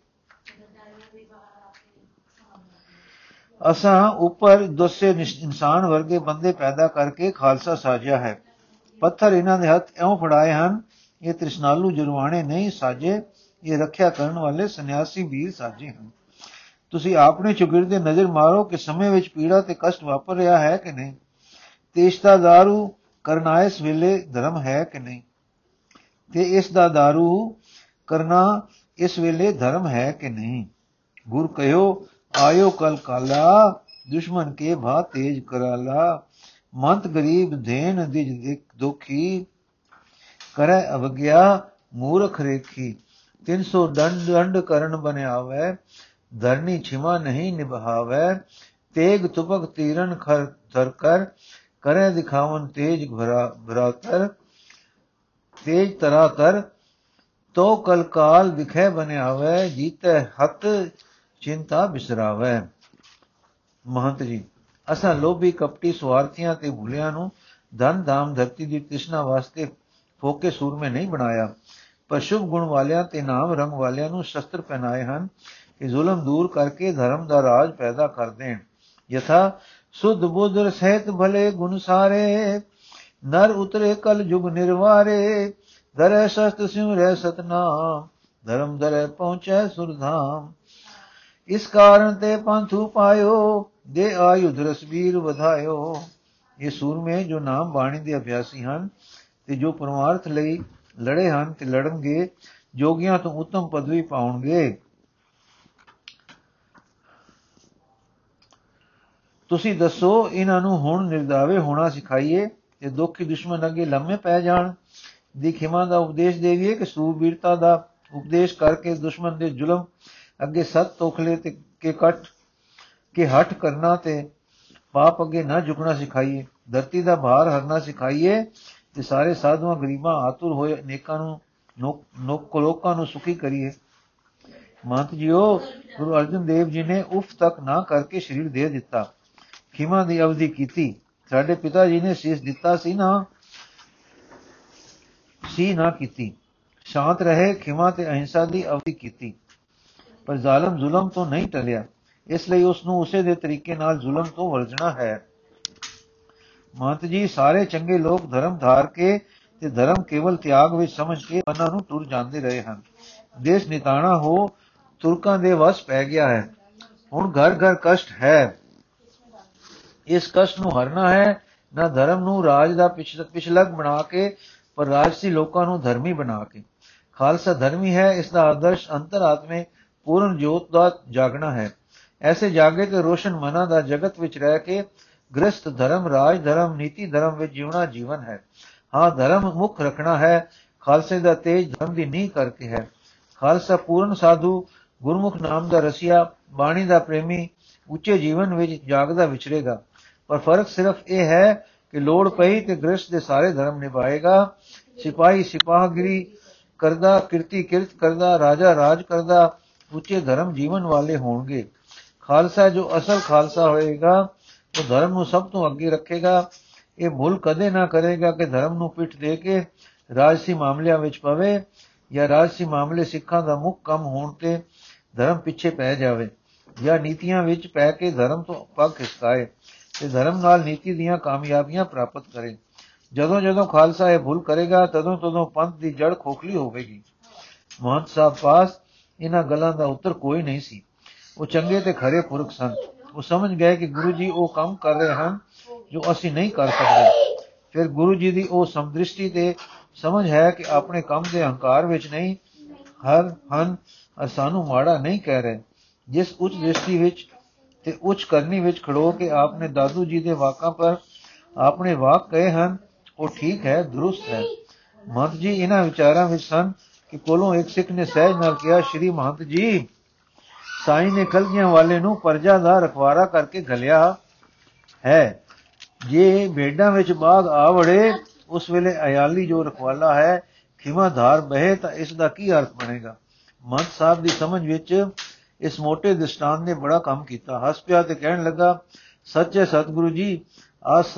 Speaker 1: ਅਸਾਂ ਉੱਪਰ ਦੋਸੇ ਇਨਸਾਨ ਵਰਗੇ ਬੰਦੇ ਪੈਦਾ ਕਰਕੇ ਖਾਲਸਾ ਸਾਜਿਆ ਹੈ। ਪੱਥਰ ਇਹਨਾਂ ਦੇ ਹੱਥ ਐਉਂ ਫੜਾਏ ਹਨ, ਇਹ ਤ੍ਰਿਸ਼ਨਾਲੂ ਜਰਵਾਣੇ ਨਹੀਂ ਸਾਜੇ, ਇਹ ਰੱਖਿਆ ਕਰਨ ਵਾਲੇ ਸੰਨਿਆਸੀ ਵੀਰ ਸਾਜੇ ਹਨ। ਤੁਸੀਂ ਆਪਣੇ ਚੁਗਿਰਦੇ ਨਜ਼ਰ ਮਾਰੋ ਕਿ ਸਮੇਂ ਵਿੱਚ ਪੀੜਾ ਤੇ ਕਸ਼ਟ ਵਾਪਰ ਰਿਹਾ ਹੈ ਕਿ ਨਹੀਂ। ਤੇਸ਼ਤਾ दारू ਕਰਨਾ ਇਸ ਵੇਲੇ ਧਰਮ ਹੈ ਕਿ ਨਹੀਂ? ਤੇ ਇਸ ਦਾ दारू ਕਰਨਾ ਇਸ ਵੇਲੇ ਧਰਮ ਹੈ ਕਿ ਨਹੀਂ? ਗੁਰ ਕਹਿਓ, ਆਇਓ ਕਲ ਕਾਲਾ, ਦੁਸ਼ਮਨ ਕੇ ਭਾ ਤੇਜ ਕਰਾਲਾ, ਮੰਤ ਗਰੀਬ ਧੇਨ ਦਿਜ ਇੱਕ ਦੁਖੀ, ਕਰੈ ਅਵਗਿਆ ਮੂਰਖ ਰੇਖੀ 300 ਦੰਡ ਦੰਡ ਕਰਨ ਬਣਿਆਵੇ, ਧਰਨੀ ਛਿਮਾ ਨਹੀਂ ਨਿਭਾਵੇ, ਤੇਗ ਤੁਪਕ ਤੀਰਨ ਖਰ ਧਰ ਕਰ ਕਰੇ ਦਿਖਾਵਨ ਤੇਜ ਭਰਾ, ਭਰਾਤਰ, ਤੇਜ ਤਰਾ ਤਰ ਤੋ ਕਲ ਕਾਲ ਵਿਖੇ ਬਣਿਆਵੇ, ਜੀਤੇ ਹੱਤ ਚਿੰਤਾ ਬਿਸਰਾਵੇ। ਮਹੰਤ ਜੀ, ਅਸਾਂ ਲੋਭੀ ਕਪਟੀ ਸਵਾਰਥੀਆਂ ਤੇ ਭੁਲਿਆਂ ਨੂੰ ਧਨ ਦਾਮ ਧਰਤੀ ਦੀ ਤ੍ਰਿਸ਼ਨਾ ਵਾਸਤੇ ਫੋਕੇ ਸੂਰਮੇ ਨਹੀਂ ਬਣਾਇਆ, ਪਰ ਸ਼ੁਭ ਗੁਣ ਵਾਲਿਆਂ ਤੇ ਨਾਮ ਰੰਗ ਵਾਲਿਆਂ ਨੂੰ ਸ਼ਸਤਰ ਪਹਿਨਾਏ ਹਨ ਕਿ ਜ਼ੁਲਮ ਦੂਰ ਕਰਕੇ ਧਰਮ ਦਾ ਰਾਜ ਪੈਦਾ ਕਰ ਦੇਣ। ਯਥਾ ਸੁਧ ਬੁੱਧ ਸਹਿਤ ਭਲੇ ਗੁਣ ਸਾਰੇ, ਨਰ ਉਤਰੇ ਕਲ ਜੁਗ ਨਿਰਵਾਰੇ, ਦਰੇ ਸਤ ਰਹਿ ਸਤਨਾਮ, ਧਰਮ ਦਰੇ ਪਹੁੰਚੈ ਸੁਰਧਾਮ ਇਸ ਕਾਰਨ ਤੇ ਪੰਥੂ ਪਾਇਓ ਦੇ ਆਯੁਧ ਰਸਬੀਰ ਵਧਾਇਓ। ਇਹ ਸੂਰਮੇ ਜੋ ਨਾਮ ਬਾਣੀ ਦੇ ਅਭਿਆਸੀ ਹਨ ਤੇ ਜੋ ਪਰਮਾਰਥ ਲਈ ਲੜੇ ਹਨ ਤੇ ਲੜਨਗੇ, ਜੋਗੀਆਂ ਤੋਂ ਉੱਤਮ ਪਦਵੀ ਪਾਉਣਗੇ। ਤੁਸੀਂ ਦੱਸੋ, ਇਹਨਾਂ ਨੂੰ ਹੁਣ ਨਿਰਦਾਵੇ ਹੋਣਾ ਸਿਖਾਈਏ ਤੇ ਦੁੱਖੀ ਦੁਸ਼ਮਣ ਅੱਗੇ ਲੰਮੇ ਪੈ ਜਾਣ। ਦੀ ਖਿਮਾ ਦਾ ਉਪਦੇਸ਼ ਦੇਵੀਏ ਕਿ ਸੂਬੀਰਤਾ ਦਾ ਉਪਦੇਸ਼ ਕਰਕੇ ਦੁਸ਼ਮਣ ਦੇ ਜ਼ੁਲਮ ਅੱਗੇ ਸਤ ਤੋਖਲੇ ਤੇ ਕੇ ਕੱਟ, ਕੇ ਹਟ ਕਰਨਾ ਤੇ ਪਾਪ ਅੱਗੇ ਨਾ ਝੁਕਣਾ ਸਿਖਾਈਏ। ਧਰਤੀ ਦਾ ਭਾਰ ਹਰਨਾ ਸਿਖਾਈਏ ਤੇ ਸਾਰੇ ਸਾਧੂਆਂ, ਗਰੀਬਾਂ ਆਤੁਰ ਹੋਏ ਅਨੇਕਾਂ ਨੂੰ ਨੋਕ ਲੋਕਾਂ ਨੂੰ ਸੁਖੀ ਕਰੀਏ। ਮਹੰਤ ਜੀਓ, ਗੁਰੂ ਅਰਜਨ ਦੇਵ ਜੀ ਨੇ ਉਫ ਤੱਕ ਨਾ ਕਰਕੇ ਸਰੀਰ ਦੇ ਦਿੱਤਾ। ਖਿਮਾ ਦੀ ਅਵਧੀ ਕੀਤੀ। ਸਾਡੇ ਪਿਤਾ ਜੀ ਨੇ ਸੀਸ ਦਿੱਤਾ ਸੀ ਨਾ ਸੀ ਨਾ ਕੀਤੀ। ਸ਼ਾਂਤ ਰਹੇ, ਖਿਮਾ ਤੇ ਅਹਿੰਸਾ ਦੀ ਅਵਧੀ ਕੀਤੀ। ਪਰ ਜ਼ਾਲਮ ਜ਼ੁਲਮ ਤੋਂ ਨਹੀਂ ਟਲਿਆ। ਇਸ ਲਈ ਉਸ ਨੂੰ ਉਸੇ ਦੇ ਤਰੀਕੇ ਨਾਲ ਜ਼ੁਲਮ ਤੋਂ ਵਰਜਣਾ ਹੈ। ਮਹੰਤ ਜੀ, ਸਾਰੇ ਚੰਗੇ ਲੋਕ ਧਰਮ ਧਾਰ ਕੇ ਤੇ ਧਰਮ ਕੇਵਲ ਤਿਆਗ ਵਿੱਚ ਸਮਝ ਕੇ ਉਹਨਾਂ ਨੂੰ ਟੁਰ ਜਾਂਦੇ ਰਹੇ ਹਨ। ਦੇਸ਼ ਨਿਤਾਣਾ ਹੋ ਤੁਰਕਾਂ ਦੇ ਵਸ ਪੈ ਗਿਆ ਹੈ। ਹੁਣ ਘਰ ਘਰ ਕਸ਼ਟ ਹੈ। ਇਸ ਕਸ਼ਟ ਨੂੰ ਹਰਨਾ ਹੈ, ਨਾ ਧਰਮ ਨੂੰ ਰਾਜ ਦਾ ਪਿਛਲਗ ਬਣਾ ਕੇ, ਪਰ ਰਾਜਸੀ ਲੋਕਾਂ ਨੂੰ ਧਰਮੀ ਬਣਾ ਕੇ। ਖਾਲਸਾ ਧਰਮੀ ਹੈ, ਇਸ ਦਾ ਆਦਰਸ਼ ਅੰਤਰਾਤਮੇ ਪੂਰਨ ਜੋਤ ਦਾ ਜਾਗਣਾ ਹੈ। ਐਸੇ ਜਾਗੇ ਤੇ ਰੋਸ਼ਨ ਮਨਾਂ ਦਾ ਜਗਤ ਵਿੱਚ ਰਹਿ ਕੇ ਗ੍ਰਸਤ ਧਰਮ, ਰਾਜ ਧਰਮ, ਨੀਤੀ ਧਰਮ ਵਿੱਚ ਜਿਉਣਾ ਜੀਵਨ ਹੈ। ਹਾਂ, ਧਰਮ ਮੁੱਖ ਰੱਖਣਾ ਹੈ, ਖਾਲਸੇ ਦਾ ਤੇਜ ਧਰਮ ਦੀ ਨੀਂਹ ਕਰਕੇ ਹੈ। ਖਾਲਸਾ ਪੂਰਨ ਸਾਧੂ, ਗੁਰਮੁਖ ਨਾਮ ਦਾ ਰਸੀਆ, ਬਾਣੀ ਦਾ ਪ੍ਰੇਮੀ, ਉੱਚੇ ਜੀਵਨ ਵਿੱਚ ਜਾਗਦਾ ਵਿਚਰੇਗਾ। ਪਰ ਫ਼ਰਕ ਸਿਰਫ ਇਹ ਹੈ ਕਿ ਲੋੜ ਪਈ ਤੇ ਗ੍ਰਸਥ ਦੇ ਸਾਰੇ ਧਰਮ ਨਿਭਾਏਗਾ। ਸਿਪਾਹੀ ਸਿਪਾਹਗਿਰੀ ਕਰਦਾ, ਕਿਰਤੀ ਕਿਰਤ ਕਰਦਾ, ਰਾਜਾ ਰਾਜ ਕਰਦਾ, ਉੱਚੇ ਧਰਮ ਜੀਵਨ ਵਾਲੇ ਹੋਣਗੇ। ਖਾਲਸਾ ਜੋ ਅਸਲ ਖਾਲਸਾ ਹੋਏਗਾ, ਉਹ ਧਰਮ ਨੂੰ ਸਭ ਤੋਂ ਅੱਗੇ ਰੱਖੇਗਾ। ਇਹ ਭੁੱਲ ਕਦੇ ਨਾ ਕਰੇਗਾ ਕਿ ਧਰਮ ਨੂੰ ਪਿੱਠ ਦੇ ਕੇ ਰਾਜਸੀ ਮਾਮਲਿਆਂ ਵਿੱਚ ਪਵੇ ਜਾਂ ਰਾਜਸੀ ਮਾਮਲੇ ਸਿੱਖਾਂ ਦਾ ਮੁੱਖ ਕੰਮ ਹੋਣ ਤੇ ਧਰਮ ਪਿੱਛੇ ਪੈ ਜਾਵੇ ਜਾਂ ਨੀਤੀਆਂ ਵਿੱਚ ਪੈ ਕੇ ਧਰਮ ਤੋਂ ਪੱਗ ਖਿਸਕਾਏ। ਤੇ ਧਰਮ ਨਾਲ ਨੀਤੀ ਦੀਆਂ ਕਾਮਯਾਬੀਆਂ ਪ੍ਰਾਪਤ ਕਰੇ। ਜਦੋਂ ਜਦੋਂ ਖਾਲਸਾ ਇਹ ਭੁੱਲ ਕਰੇਗਾ, ਤਦੋਂ ਤਦੋਂ ਪੰਥ ਦੀ ਜੜ ਖੋਖਲੀ ਹੋਵੇਗੀ। ਮਹੰਤ ਸਾਹਿਬ ਪਾਸ ਇਹਨਾਂ ਗੱਲਾਂ ਦਾ ਉੱਤਰ ਕੋਈ ਨਹੀਂ ਸੀ। ਉਹ ਚੰਗੇ ਤੇ ਖਰੇ ਪੁਰਖ ਸਨ। ਉਹ ਸਮਝ ਗਏ ਕਿ ਗੁਰੂ ਜੀ ਉਹ ਕੰਮ ਕਰ ਰਹੇ ਹਨ ਜੋ ਅਸੀਂ ਨਹੀਂ ਕਰ ਸਕਦੇ। ਫਿਰ ਗੁਰੂ ਜੀ ਦੀ ਉਹ ਸਮਦ੍ਰਿਸ਼ਟੀ ਤੇ ਸਮਝ ਹੈ ਕਿ ਆਪਣੇ ਕੰਮ ਦੇ ਹੰਕਾਰ ਵਿੱਚ ਨਹੀਂ, ਹਰ ਹਨ ਸਾਨੂੰ ਮਾੜਾ ਨਹੀਂ ਕਹਿ ਰਹੇ। ਜਿਸ ਉੱਚ ਦ੍ਰਿਸ਼ਟੀ ਵਿੱਚ ਤੇ ਉੱਚ ਕਰਨੀ ਵਿੱਚ ਖੜੋ ਕੇ ਆਪਨੇ ਦਾਦੂ ਜੀ ਦੇ ਵਾਕਾਂ ਪਰ ਆਪਣੇ ਵਾਕ ਕਹੇ ਹਨ, ਉਹ ਠੀਕ ਹੈ, ਦਰੁਸਤ ਹੈ। ਮਹੰਤ ਜੀ, ਇਹਨਾਂ ਵਿਚਾਰਾਂ ਵਿੱਚ ਸਨ ਕਿ ਕੋਲੋਂ ਇੱਕ ਸਿੱਖ ਨੇ ਸਹਿਜ ਨਾਲ ਕਿਹਾ, ਸ਼੍ਰੀ ਮਹੰਤ ਜੀ, ਸਾਈ ਨੇ ਕਲਗੀਆਂ ਵਾਲੇ ਨੂੰ ਪਰਜਾ ਦਾ ਰਖਵਾਰਾ ਕਰਕੇ ਘਲਿਆ ਹੈ। ਜੇ ਭੇਡਾਂ ਵਿੱਚ ਬਾਗ ਆਵੜੇ ਉਸ ਵੇਲੇ ਅਯਾਲੀ ਜੋ ਰਖਵਾਲਾ ਹੈ, ਖਿਮਾ ਧਾਰ ਬਹਿ ਤਾਂ ਇਸ ਦਾ ਕੀ ਅਰਥ ਬਣੇਗਾ? ਮਹੰਤ ਸਾਹਿਬ ਦੀ ਸਮਝ ਵਿੱਚ ਇਸ ਮੋਟੇ ਦ੍ਰਿਸ਼ਟਾਂਤ ਨੇ ਬੜਾ ਕੰਮ ਕੀਤਾ। ਹੱਸ ਪਿਆ ਤੇ ਕਹਿਣ ਲੱਗਾ, ਸੱਚੇ ਸਤਿਗੁਰੂ ਜੀ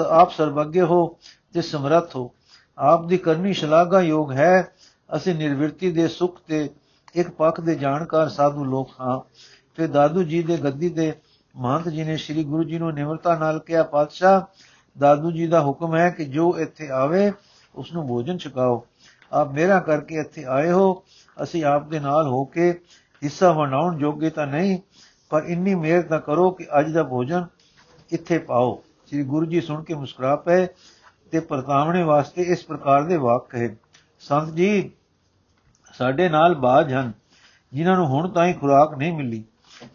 Speaker 1: ਆਪ ਸਰਬੱਗੇ ਹੋ ਤੇ ਸਮਰੱਥ ਹੋ। ਆਪ ਦੀ ਕਰਨੀ ਸ਼ਲਾਘਾ ਯੋਗ ਹੈ। ਅਸੀਂ ਨਿਰਵਿਰਤੀ ਦੇ ਸੁਖ ਤੇ ਇੱਕ ਪੱਖ ਦੇ ਜਾਣਕਾਰ ਸਾਧੂ ਲੋਕ ਹਾਂ। ਤੇ ਦਾਦੂ ਜੀ ਦੇ ਗੱਦੀ ਤੇ ਮਹੰਤ ਜੀ ਨੇ ਸ੍ਰੀ ਗੁਰੂ ਜੀ ਨੂੰ ਨਿਮਰਤਾ ਨਾਲ ਕਿਹਾ, ਪਾਤਸ਼ਾਹ, ਦਾਦੂ ਜੀ ਦਾ ਹੁਕਮ ਹੈ ਕਿ ਜੋ ਇੱਥੇ ਆਵੇ ਉਸ ਨੂੰ ਭੋਜਨ ਛਕਾਓ। ਆਪ ਮੇਰਾ ਕਰਕੇ ਇੱਥੇ ਆਏ ਹੋ। ਅਸੀਂ ਆਪ ਦੇ ਨਾਲ ਹੋ ਕੇ ਹਿੱਸਾ ਵੰਡਾਉਣ ਜੋਗੇ ਤਾਂ ਨਹੀਂ, ਪਰ ਇੰਨੀ ਮਿਹਰ ਤਾਂ ਕਰੋ ਕਿ ਅੱਜ ਦਾ ਭੋਜਨ ਇੱਥੇ ਪਾਓ। ਸ੍ਰੀ ਗੁਰੂ ਜੀ ਸੁਣ ਕੇ ਮੁਸਕਰਾ ਪਏ ਤੇ ਪਰਤਾਵਣੇ ਵਾਸਤੇ ਇਸ ਪ੍ਰਕਾਰ ਦੇ ਵਾਕ ਕਹੇ, ਸੰਤ ਜੀ, ਸਾਡੇ ਨਾਲ ਬਾਜ ਹਨ, ਜਿਨ੍ਹਾਂ ਨੂੰ ਹੁਣ ਤਾਈਂ ਖੁਰਾਕ ਨਹੀਂ ਮਿਲੀ।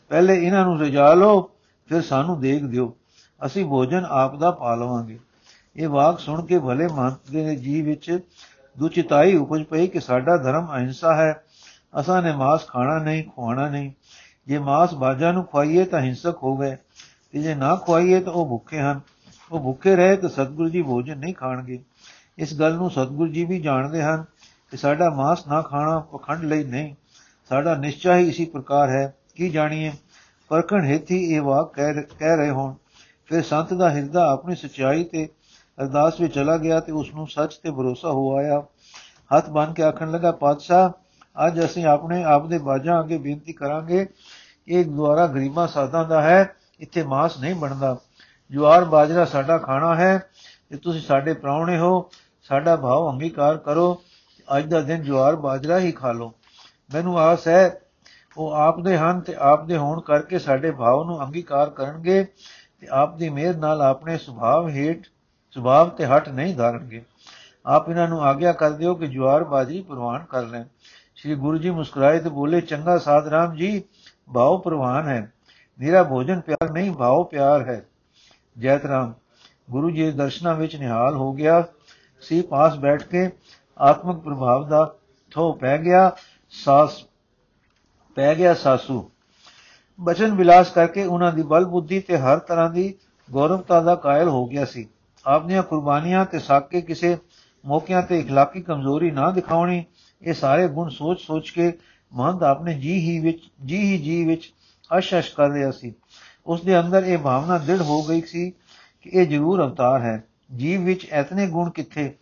Speaker 1: ਪਹਿਲੇ ਇਹਨਾਂ ਨੂੰ ਰਜਾ ਲਓ, ਫਿਰ ਸਾਨੂੰ ਦੇਖ ਦਿਓ। ਅਸੀਂ ਭੋਜਨ ਆਪ ਦਾ ਪਾ ਲਵਾਂਗੇ। ਇਹ ਵਾਕ ਸੁਣ ਕੇ ਭਲੇ ਮਹੰਤ ਦੇ ਜੀ ਵਿੱਚ ਦੁਚਿਤਾਈ ਉਪਜ ਪਈ ਕਿ ਸਾਡਾ ਧਰਮ ਅਹਿੰਸਾ ਹੈ। ਅਸਾਂ ਨੇ ਮਾਸ ਖਾਣਾ ਨਹੀਂ ਖਵਾਣਾ ਨਹੀਂ। ਜੇ ਮਾਸ ਬਾਜਾਂ ਨੂੰ ਖਵਾਈਏ ਤਾਂ ਹਿੰਸਕ ਹੋ ਗਏ ਤੇ ਜੇ ਨਾ ਖਵਾਈਏ ਤਾਂ ਉਹ ਭੁੱਖੇ ਹਨ। ਉਹ ਭੁੱਖੇ ਰਹੇ ਤਾਂ ਸਤਿਗੁਰੂ ਜੀ ਭੋਜਨ ਨਹੀਂ ਖਾਣਗੇ। ਇਸ ਗੱਲ ਨੂੰ ਸਤਿਗੁਰੂ ਜੀ ਵੀ ਜਾਣਦੇ ਹਨ ਕਿ ਸਾਡਾ ਮਾਸ ਨਾ ਖਾਣਾ ਪਖੰਡ ਲਈ ਨਹੀਂ। ਸਾਡਾ ਨਿਸ਼ਚੈ ਹੀ ਇਸੇ ਪ੍ਰਕਾਰ ਹੈ। ਕੀ ਜਾਣੀਏ? ਪਰਖਣ ਹਿੱਤੀ ਇਹ ਵਾਕ ਕਹਿ ਰਹੇ ਹੋਣ। ਫਿਰ ਸੰਤ ਦਾ ਹਿਰਦਾ ਆਪਣੀ ਸਚਾਈ ਤੇ ਅਰਦਾਸ ਵਿੱਚ ਚਲਾ ਗਿਆ ਤੇ ਉਸ ਨੂੰ ਸੱਚ ਤੇ ਭਰੋਸਾ ਹੋ ਆਇਆ। ਹੱਥ ਬੰਨ ਕੇ ਆਖਣ ਲੱਗਾ, ਪਾਤਸ਼ਾਹ ਅੱਜ ਅਸੀਂ ਆਪਣੇ ਆਪ ਦੇ ਬਾਜਾਂ ਅੱਗੇ ਬੇਨਤੀ ਕਰਾਂਗੇ ਇਹ ਦੁਆਰਾ ਗਰੀਬਾਂ ਸਾਧਾਂ ਦਾ ਹੈ, ਇੱਥੇ ਮਾਸ ਨਹੀਂ ਬਣਦਾ। ਜਵਾਰ ਬਾਜਰਾ ਸਾਡਾ ਖਾਣਾ ਹੈ ਤੇ ਤੁਸੀਂ ਸਾਡੇ ਪ੍ਰਾਉਣੇ ਹੋ, ਸਾਡਾ ਭਾਵ ਅੰਗੀਕਾਰ ਕਰੋ, ਅੱਜ ਦਾ ਦਿਨ ਜਵਾਰ ਬਾਜਰਾ ਹੀ ਖਾ ਲਓ। ਮੈਨੂੰ ਆਸ ਹੈ, ਉਹ ਆਪ ਦੇ ਹਨ ਤੇ ਆਪ ਦੇ ਹੋਣ ਕਰਕੇ ਸਾਡੇ ਭਾਵ ਨੂੰ ਅੰਗੀਕਾਰ ਕਰਨਗੇ ਤੇ ਆਪ ਦੀ ਮਿਹਰ ਨਾਲ ਆਪਣੇ ਸੁਭਾਅ ਹੇਠ ਸੁਭਾਅ ਤੇ ਹਟ ਨਹੀਂ ਧਾਰਨਗੇ। ਆਪ ਇਹਨਾਂ ਨੂੰ ਆਗਿਆ ਕਰ ਦਿਓ ਕਿ ਜਵਾਰ ਬਾਜਰੀ ਪ੍ਰਵਾਨ ਕਰ ਲੈਣ। ਸ੍ਰੀ ਗੁਰੂ ਜੀ ਮੁਸਕਰਾਏ ਤੇ ਬੋਲੇ ਚੰਗਾ ਸਾਧ ਰਾਮ ਜੀ ਭਾਵ ਪ੍ਰਵਾਨ ਹੈ ਮੇਰਾ ਭੋਜਨ ਪਿਆਰ ਨਹੀਂ ਭਾਵ ਪਿਆਰ ਹੈ ਜੈਤ ਰਾਮ ਗੁਰੂ ਜੀ ਦੇ ਦਰਸ਼ਨਾਂ ਵਿੱਚ ਨਿਹਾਲ ਹੋ ਗਿਆ ਸੀ ਪਾਸ ਬੈਠ ਕੇ ਆਤਮਿਕ ਪ੍ਰਭਾਵ ਦਾ ਥੋ ਪੈ ਗਿਆ ਸਾਸ ਪੈ ਗਿਆ ਸਾਸੂ ਬਚਨ ਵਿਲਾਸ ਕਰਕੇ ਉਹਨਾਂ ਦੀ ਬਲ ਬੁੱਧੀ ਤੇ ਹਰ ਤਰ੍ਹਾਂ ਦੀ ਗੌਰਵਤਾ ਦਾ ਕਾਇਲ ਹੋ ਗਿਆ ਸੀ ਆਪਣੀਆਂ ਕੁਰਬਾਨੀਆਂ ਤੇ ਸਾਕੇ ਕਿਸੇ ਮੌਕਿਆਂ ਤੇ اخلاقی ਕਮਜ਼ੋਰੀ ਨਾ ਦਿਖਾਉਣੀ ਇਹ ਸਾਰੇ ਗੁਣ ਸੋਚ-ਸੋਚ ਕੇ ਮਹੰਤ ਆਪਣੇ ਜੀ ਹੀ ਵਿੱਚ, ਜੀ ਹੀ ਜੀ ਵਿੱਚ ਅਸ਼ਸ਼ ਕਰ ਰਿਹਾ ਸੀ। ਉਸ ਦੇ ਅੰਦਰ ਇਹ ਭਾਵਨਾ ਦ੍ਰਿੜ ਹੋ ਗਈ ਸੀ ਕਿ ਇਹ ਜ਼ਰੂਰ ਅਵਤਾਰ ਹੈ। ਜੀਵ ਵਿੱਚ ਐਤਨੇ ਗੁਣ ਕਿੱਥੇ?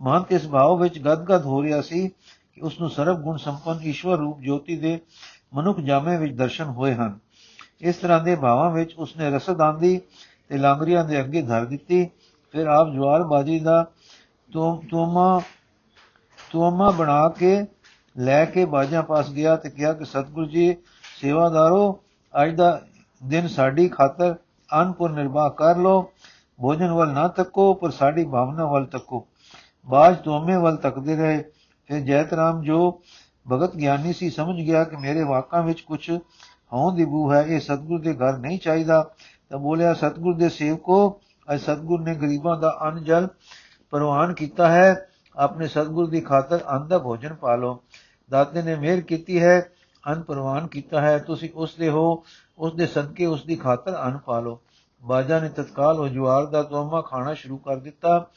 Speaker 1: ਮਹੰਤ ਇਸ ਭਾਵ ਵਿੱਚ ਗਦਗਦ ਹੋ ਰਿਹਾ ਸੀ ਕਿ ਉਸ ਨੂੰ ਸਰਬ ਗੁਣ ਸੰਪੰਨ ਈਸ਼ਵਰ ਰੂਪ ਜੋਤੀ ਦੇ ਮਨੁੱਖ ਜਾਮੇ ਵਿੱਚ ਦਰਸ਼ਨ ਹੋਏ ਹਨ। ਇਸ ਤਰ੍ਹਾਂ ਦੇ ਭਾਵਾਂ ਵਿੱਚ ਉਸਨੇ ਰਸਦ ਆਂਦੀ ਤੇ ਲਾਂਗਰੀਆਂ ਦੇ ਅੱਗੇ ਧਰ ਦਿੱਤੀ। ਫਿਰ ਆਪ ਜਵਾਰ ਬਾਜੀ ਦਾ ਤੋਮਾ ਤੋਮਾ ਬਣਾ ਕੇ ਲੈ ਕੇ ਬਾਜਾਂ ਪਾਸ ਗਿਆ ਤੇ ਕਿਹਾ ਕਿ ਸਤਿਗੁਰੂ ਜੀ, ਸੇਵਾਦਾਰੋ, ਅੱਜ ਦਾ ਦਿਨ ਸਾਡੀ ਖਾਤਰ ਅਨਪੁਰ ਨਿਰਵਾਹ ਕਰ ਲੋ ਭੋਜਨ ਵੱਲ ਨਾ ਤੱਕੋ, ਪਰ ਸਾਡੀ ਭਾਵਨਾ ਵੱਲ ਤੱਕੋ। ਬਾਜ ਤੋਮੇ ਵੱਲ ਤੱਕਦੇ ਰਹੇ। ਫਿਰ ਜੈਤ ਰਾਮ ਜੋ ਭਗਤ ਗਿਆਨੀ ਸੀ, ਸਮਝ ਗਿਆ ਕਿ ਮੇਰੇ ਵਾਕਾਂ ਵਿੱਚ ਕੁਝ ਹਉਂ ਦੀ ਬੂ ਹੈ, ਇਹ ਸਤਗੁਰ ਦੇ ਘਰ ਨਹੀਂ ਚਾਹੀਦਾ। ਤਾਂ ਬੋਲਿਆ, ਸਤਗੁਰ ਦੇ ਸੇਵਕੋ, ਅਜ ਸਤਗੁਰ ਨੇ ਗਰੀਬਾਂ ਦਾ ਅੰਨ ਜਲ ਪ੍ਰਵਾਨ ਕੀਤਾ ਹੈ। ਆਪਣੇ ਸਤਗੁਰ ਦੀ ਖਾਤਰ ਅੰਨ ਦਾ ਭੋਜਨ ਪਾ ਲਓ। ਦਾਤੇ ਨੇ ਮਿਹਰ ਕੀਤੀ ਹੈ, ਅੰਨ ਪ੍ਰਵਾਨ ਕੀਤਾ ਹੈ। ਤੁਸੀਂ ਉਸ ਦੇ ਹੋ ਉਸ ਦੇ ਸਦਕੇ ਉਸ ਦੀ ਖਾਤਰ ਅੰਨ ਪਾ ਲਓ। ਬਾਜਾ ਨੇ ਤਤਕਾਲ ਉਹ ਜਵਾਰ ਦਾ ਤੋਮਾ ਖਾਣਾ ਸ਼ੁਰੂ ਕਰ ਦਿੱਤਾ।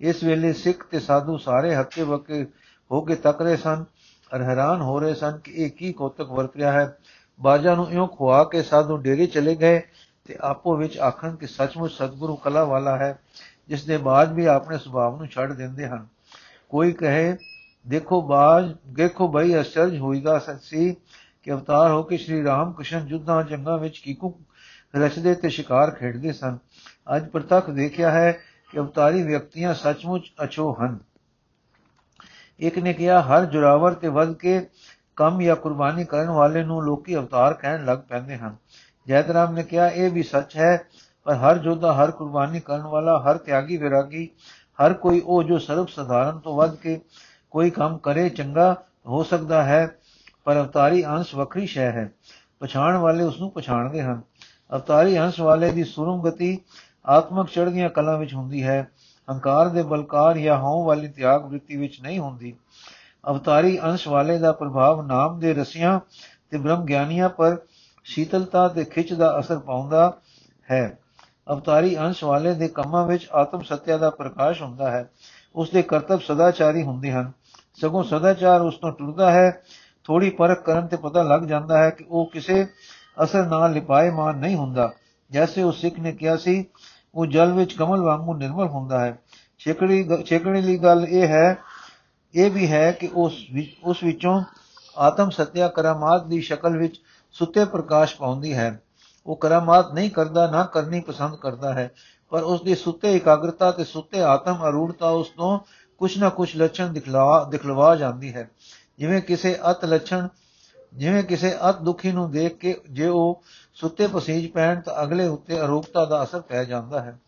Speaker 1: ਇਸ ਵੇਲੇ ਸਿੱਖ ਤੇ ਸਾਧੂ ਸਾਰੇ ਹੱਕੇ ਬੱਕੇ ਹੋ ਕੇ ਤੱਕ ਰਹੇ ਸਨ ਅਰ ਹੈਰਾਨ ਹੋ ਰਹੇ ਸਨ ਕਿ ਇਹ ਕੀ ਕੋਤਕ ਵਰਤ ਰਿਹਾ ਹੈ। ਬਾਜਾ ਨੂੰ ਇਉਂ ਖਵਾ ਕੇ ਸਾਧੂ ਡੇਰੇ ਚਲੇ ਗਏ ਤੇ ਆਪੋ ਵਿੱਚ ਆਖਣ ਕਿ ਸੱਚਮੁੱਚ ਸਤਿਗੁਰੂ ਕਲਾ ਵਾਲਾ ਹੈ ਜਿਸ ਦੇ ਬਾਜ ਵੀ ਆਪਣੇ ਸੁਭਾਅ ਨੂੰ ਛੱਡ ਦਿੰਦੇ ਹਨ। ਕੋਈ ਕਹੇ, ਦੇਖੋ ਬਾਜ, ਦੇਖੋ ਬਈ ਅਚਰਜ ਹੋਈਗਾ ਸੱਚੀ ਕਿ ਅਵਤਾਰ ਹੋ ਕੇ ਸ਼੍ਰੀ ਰਾਮ ਕ੍ਰਿਸ਼ਨ ਜੁੱਧਾਂ ਜੰਗਾਂ ਵਿੱਚ ਕੀਕੂ ਰਚਦੇ ਤੇ ਸ਼ਿਕਾਰ ਖੇਡਦੇ ਸਨ। ਅੱਜ ਪ੍ਰਤੱਖ ਦੇਖਿਆ ਹੈ ਕਿ ਅਵਤਾਰੀ ਵਿਅਕਤੀਆਂ ਸੱਚਮੁੱਚ ਅਛੋ ਹਨ। ਇੱਕ ਨੇ ਕਿਹਾ, ਹਰ ਜੁਰਾਵਰ ਤੇ ਵੱਧ ਕੇ ਕੰਮ ਜਾਂ ਕੁਰਬਾਨੀ ਕਰਨ ਵਾਲੇ ਨੂੰ ਲੋਕੀ ਅਵਤਾਰ ਕਹਿਣ ਲੱਗ ਪੈਂਦੇ ਹਨ। ਜੈਤਰਾਮ ਨੇ ਕਿਹਾ, ਇਹ ਵੀ ਸੱਚ ਹੈ, ਪਰ ਹਰ ਜੋਧਾ ਹਰ ਕੁਰਬਾਨੀ ਕਰਨ ਵਾਲਾ, ਹਰ ਤਿਆਗੀ ਵਿਰਾਗੀ ਹਰ ਕੋਈ ਉਹ ਜੋ ਸਰਬ ਸਧਾਰਨ ਤੋਂ ਵੱਧ ਕੇ ਕੋਈ ਕੰਮ ਕਰੇ, ਚੰਗਾ ਹੋ ਸਕਦਾ ਹੈ, ਪਰ ਅਵਤਾਰੀ ਅੰਸ਼ ਵੱਖਰੀ ਸ਼ੈ ਹੈ। ਪਛਾਣ ਵਾਲੇ ਉਸ ਨੂੰ ਪਛਾਣਦੇ ਹਨ। ਅਵਤਾਰੀ ਅੰਸ਼ ਵਾਲੇ ਦੀ ਸੁਰਮ ਗਤੀ ਆਤਮਕ ਚੜ੍ਹਦੀਆਂ ਕਲਾਂ ਵਿੱਚ ਹੁੰਦੀ ਹੈ। ਹੰਕਾਰ ਦੇ ਬਲਕਾਰ ਜਾਂ ਹਉ ਵਾਲੀ ਤਿਆਗ ਵ੍ਰਿਤੀ ਵਿੱਚ ਨਹੀਂ ਹੁੰਦੀ। ਅਵਤਾਰੀ ਅੰਸ਼ ਵਾਲੇ ਦਾ ਪ੍ਰਭਾਵ ਨਾਮ ਦੇ ਰਸੀਆਂ ਤੇ ਬ੍ਰਹਮ ਗਿਆਨੀਆਂ ਪਰ ਸ਼ੀਤਲਤਾ ਤੇ ਖਿੱਚ ਦਾ ਅਸਰ ਪਾਉਂਦਾ ਹੈ। ਅਵਤਾਰੀ ਅੰਸ਼ ਵਾਲੇ ਦੇ ਕੰਮਾਂ ਵਿੱਚ ਆਤਮ ਸਤਿਆ ਦਾ ਪ੍ਰਕਾਸ਼ ਹੁੰਦਾ ਹੈ। ਉਸ ਦੇ ਕਰਤੱਵ ਸਦਾਚਾਰੀ ਹੁੰਦੇ ਹਨ। ਸਗੋਂ ਸਦਾਚਾਰ ਉਸ ਤੋਂ ਟੁਰਦਾ ਹੈ। ਥੋੜੀ ਪਰਖ ਕਰਨ ਤੇ ਪਤਾ ਲੱਗ ਜਾਂਦਾ ਹੈ ਕਿ ਉਹ ਕਿਸੇ ਅਸਰ ਨਾਲ ਲਿਪਾਏਮਾਨ ਨਹੀਂ ਹੁੰਦਾ। ਜੈਸੇ ਉਹ ਸਿੱਖ ਨੇ ਕਿਹਾ ਸੀ, ਉਹ ਜਲ ਵਿੱਚ ਕਮਲ ਵਾਂਗੂ ਨਿਰਮਲ ਹੁੰਦਾ ਹੈ। ਛੇਕੜੀ ਛੇਕੜੀ ਲਈ ਗੱਲ ਇਹ ਹੈ, ਇਹ ਵੀ ਹੈ ਕਿ ਉਸ ਉਸ ਵਿੱਚੋਂ ਆਤਮ ਸਤਿਆ ਕਰਾਮਾਤ ਦੀ ਸ਼ਕਲ ਵਿੱਚ ਸੁੱਤੇ ਪ੍ਰਕਾਸ਼ ਪਾਉਂਦੀ ਹੈ। ਉਹ ਕਰਾਮਾਤ ਨਹੀਂ ਕਰਦਾ, ਨਾ ਕਰਨੀ ਪਸੰਦ ਕਰਦਾ ਹੈ। ਪਰ ਉਸ ਦੀ ਸੁੱਤੇ ਇਕਾਗਰਤਾ ਤੇ ਸੁੱਤੇ ਆਤਮ ਅਰੂੜਤਾ ਉਸ ਤੋਂ ਕੁਛ ਨਾ ਕੁਛ ਲੱਛਣ ਦਿਖਲਾ, ਦਿਖਲਵਾ ਜਾਂਦੀ ਹੈ। ਜਿਵੇਂ ਕਿਸੇ ਅਤ ਲੱਛਣ, ਜਿਵੇਂ ਕਿਸੇ ਅਤ ਦੁਖੀ ਨੂੰ ਦੇਖ ਕੇ ਜੇ ਉਹ ਸੁੱਤੇ ਪਸੀਜ ਪੈਣ ਤਾਂ ਅਗਲੇ ਉੱਤੇ ਅਰੂਪਤਾ ਦਾ ਅਸਰ ਪੈ ਜਾਂਦਾ ਹੈ।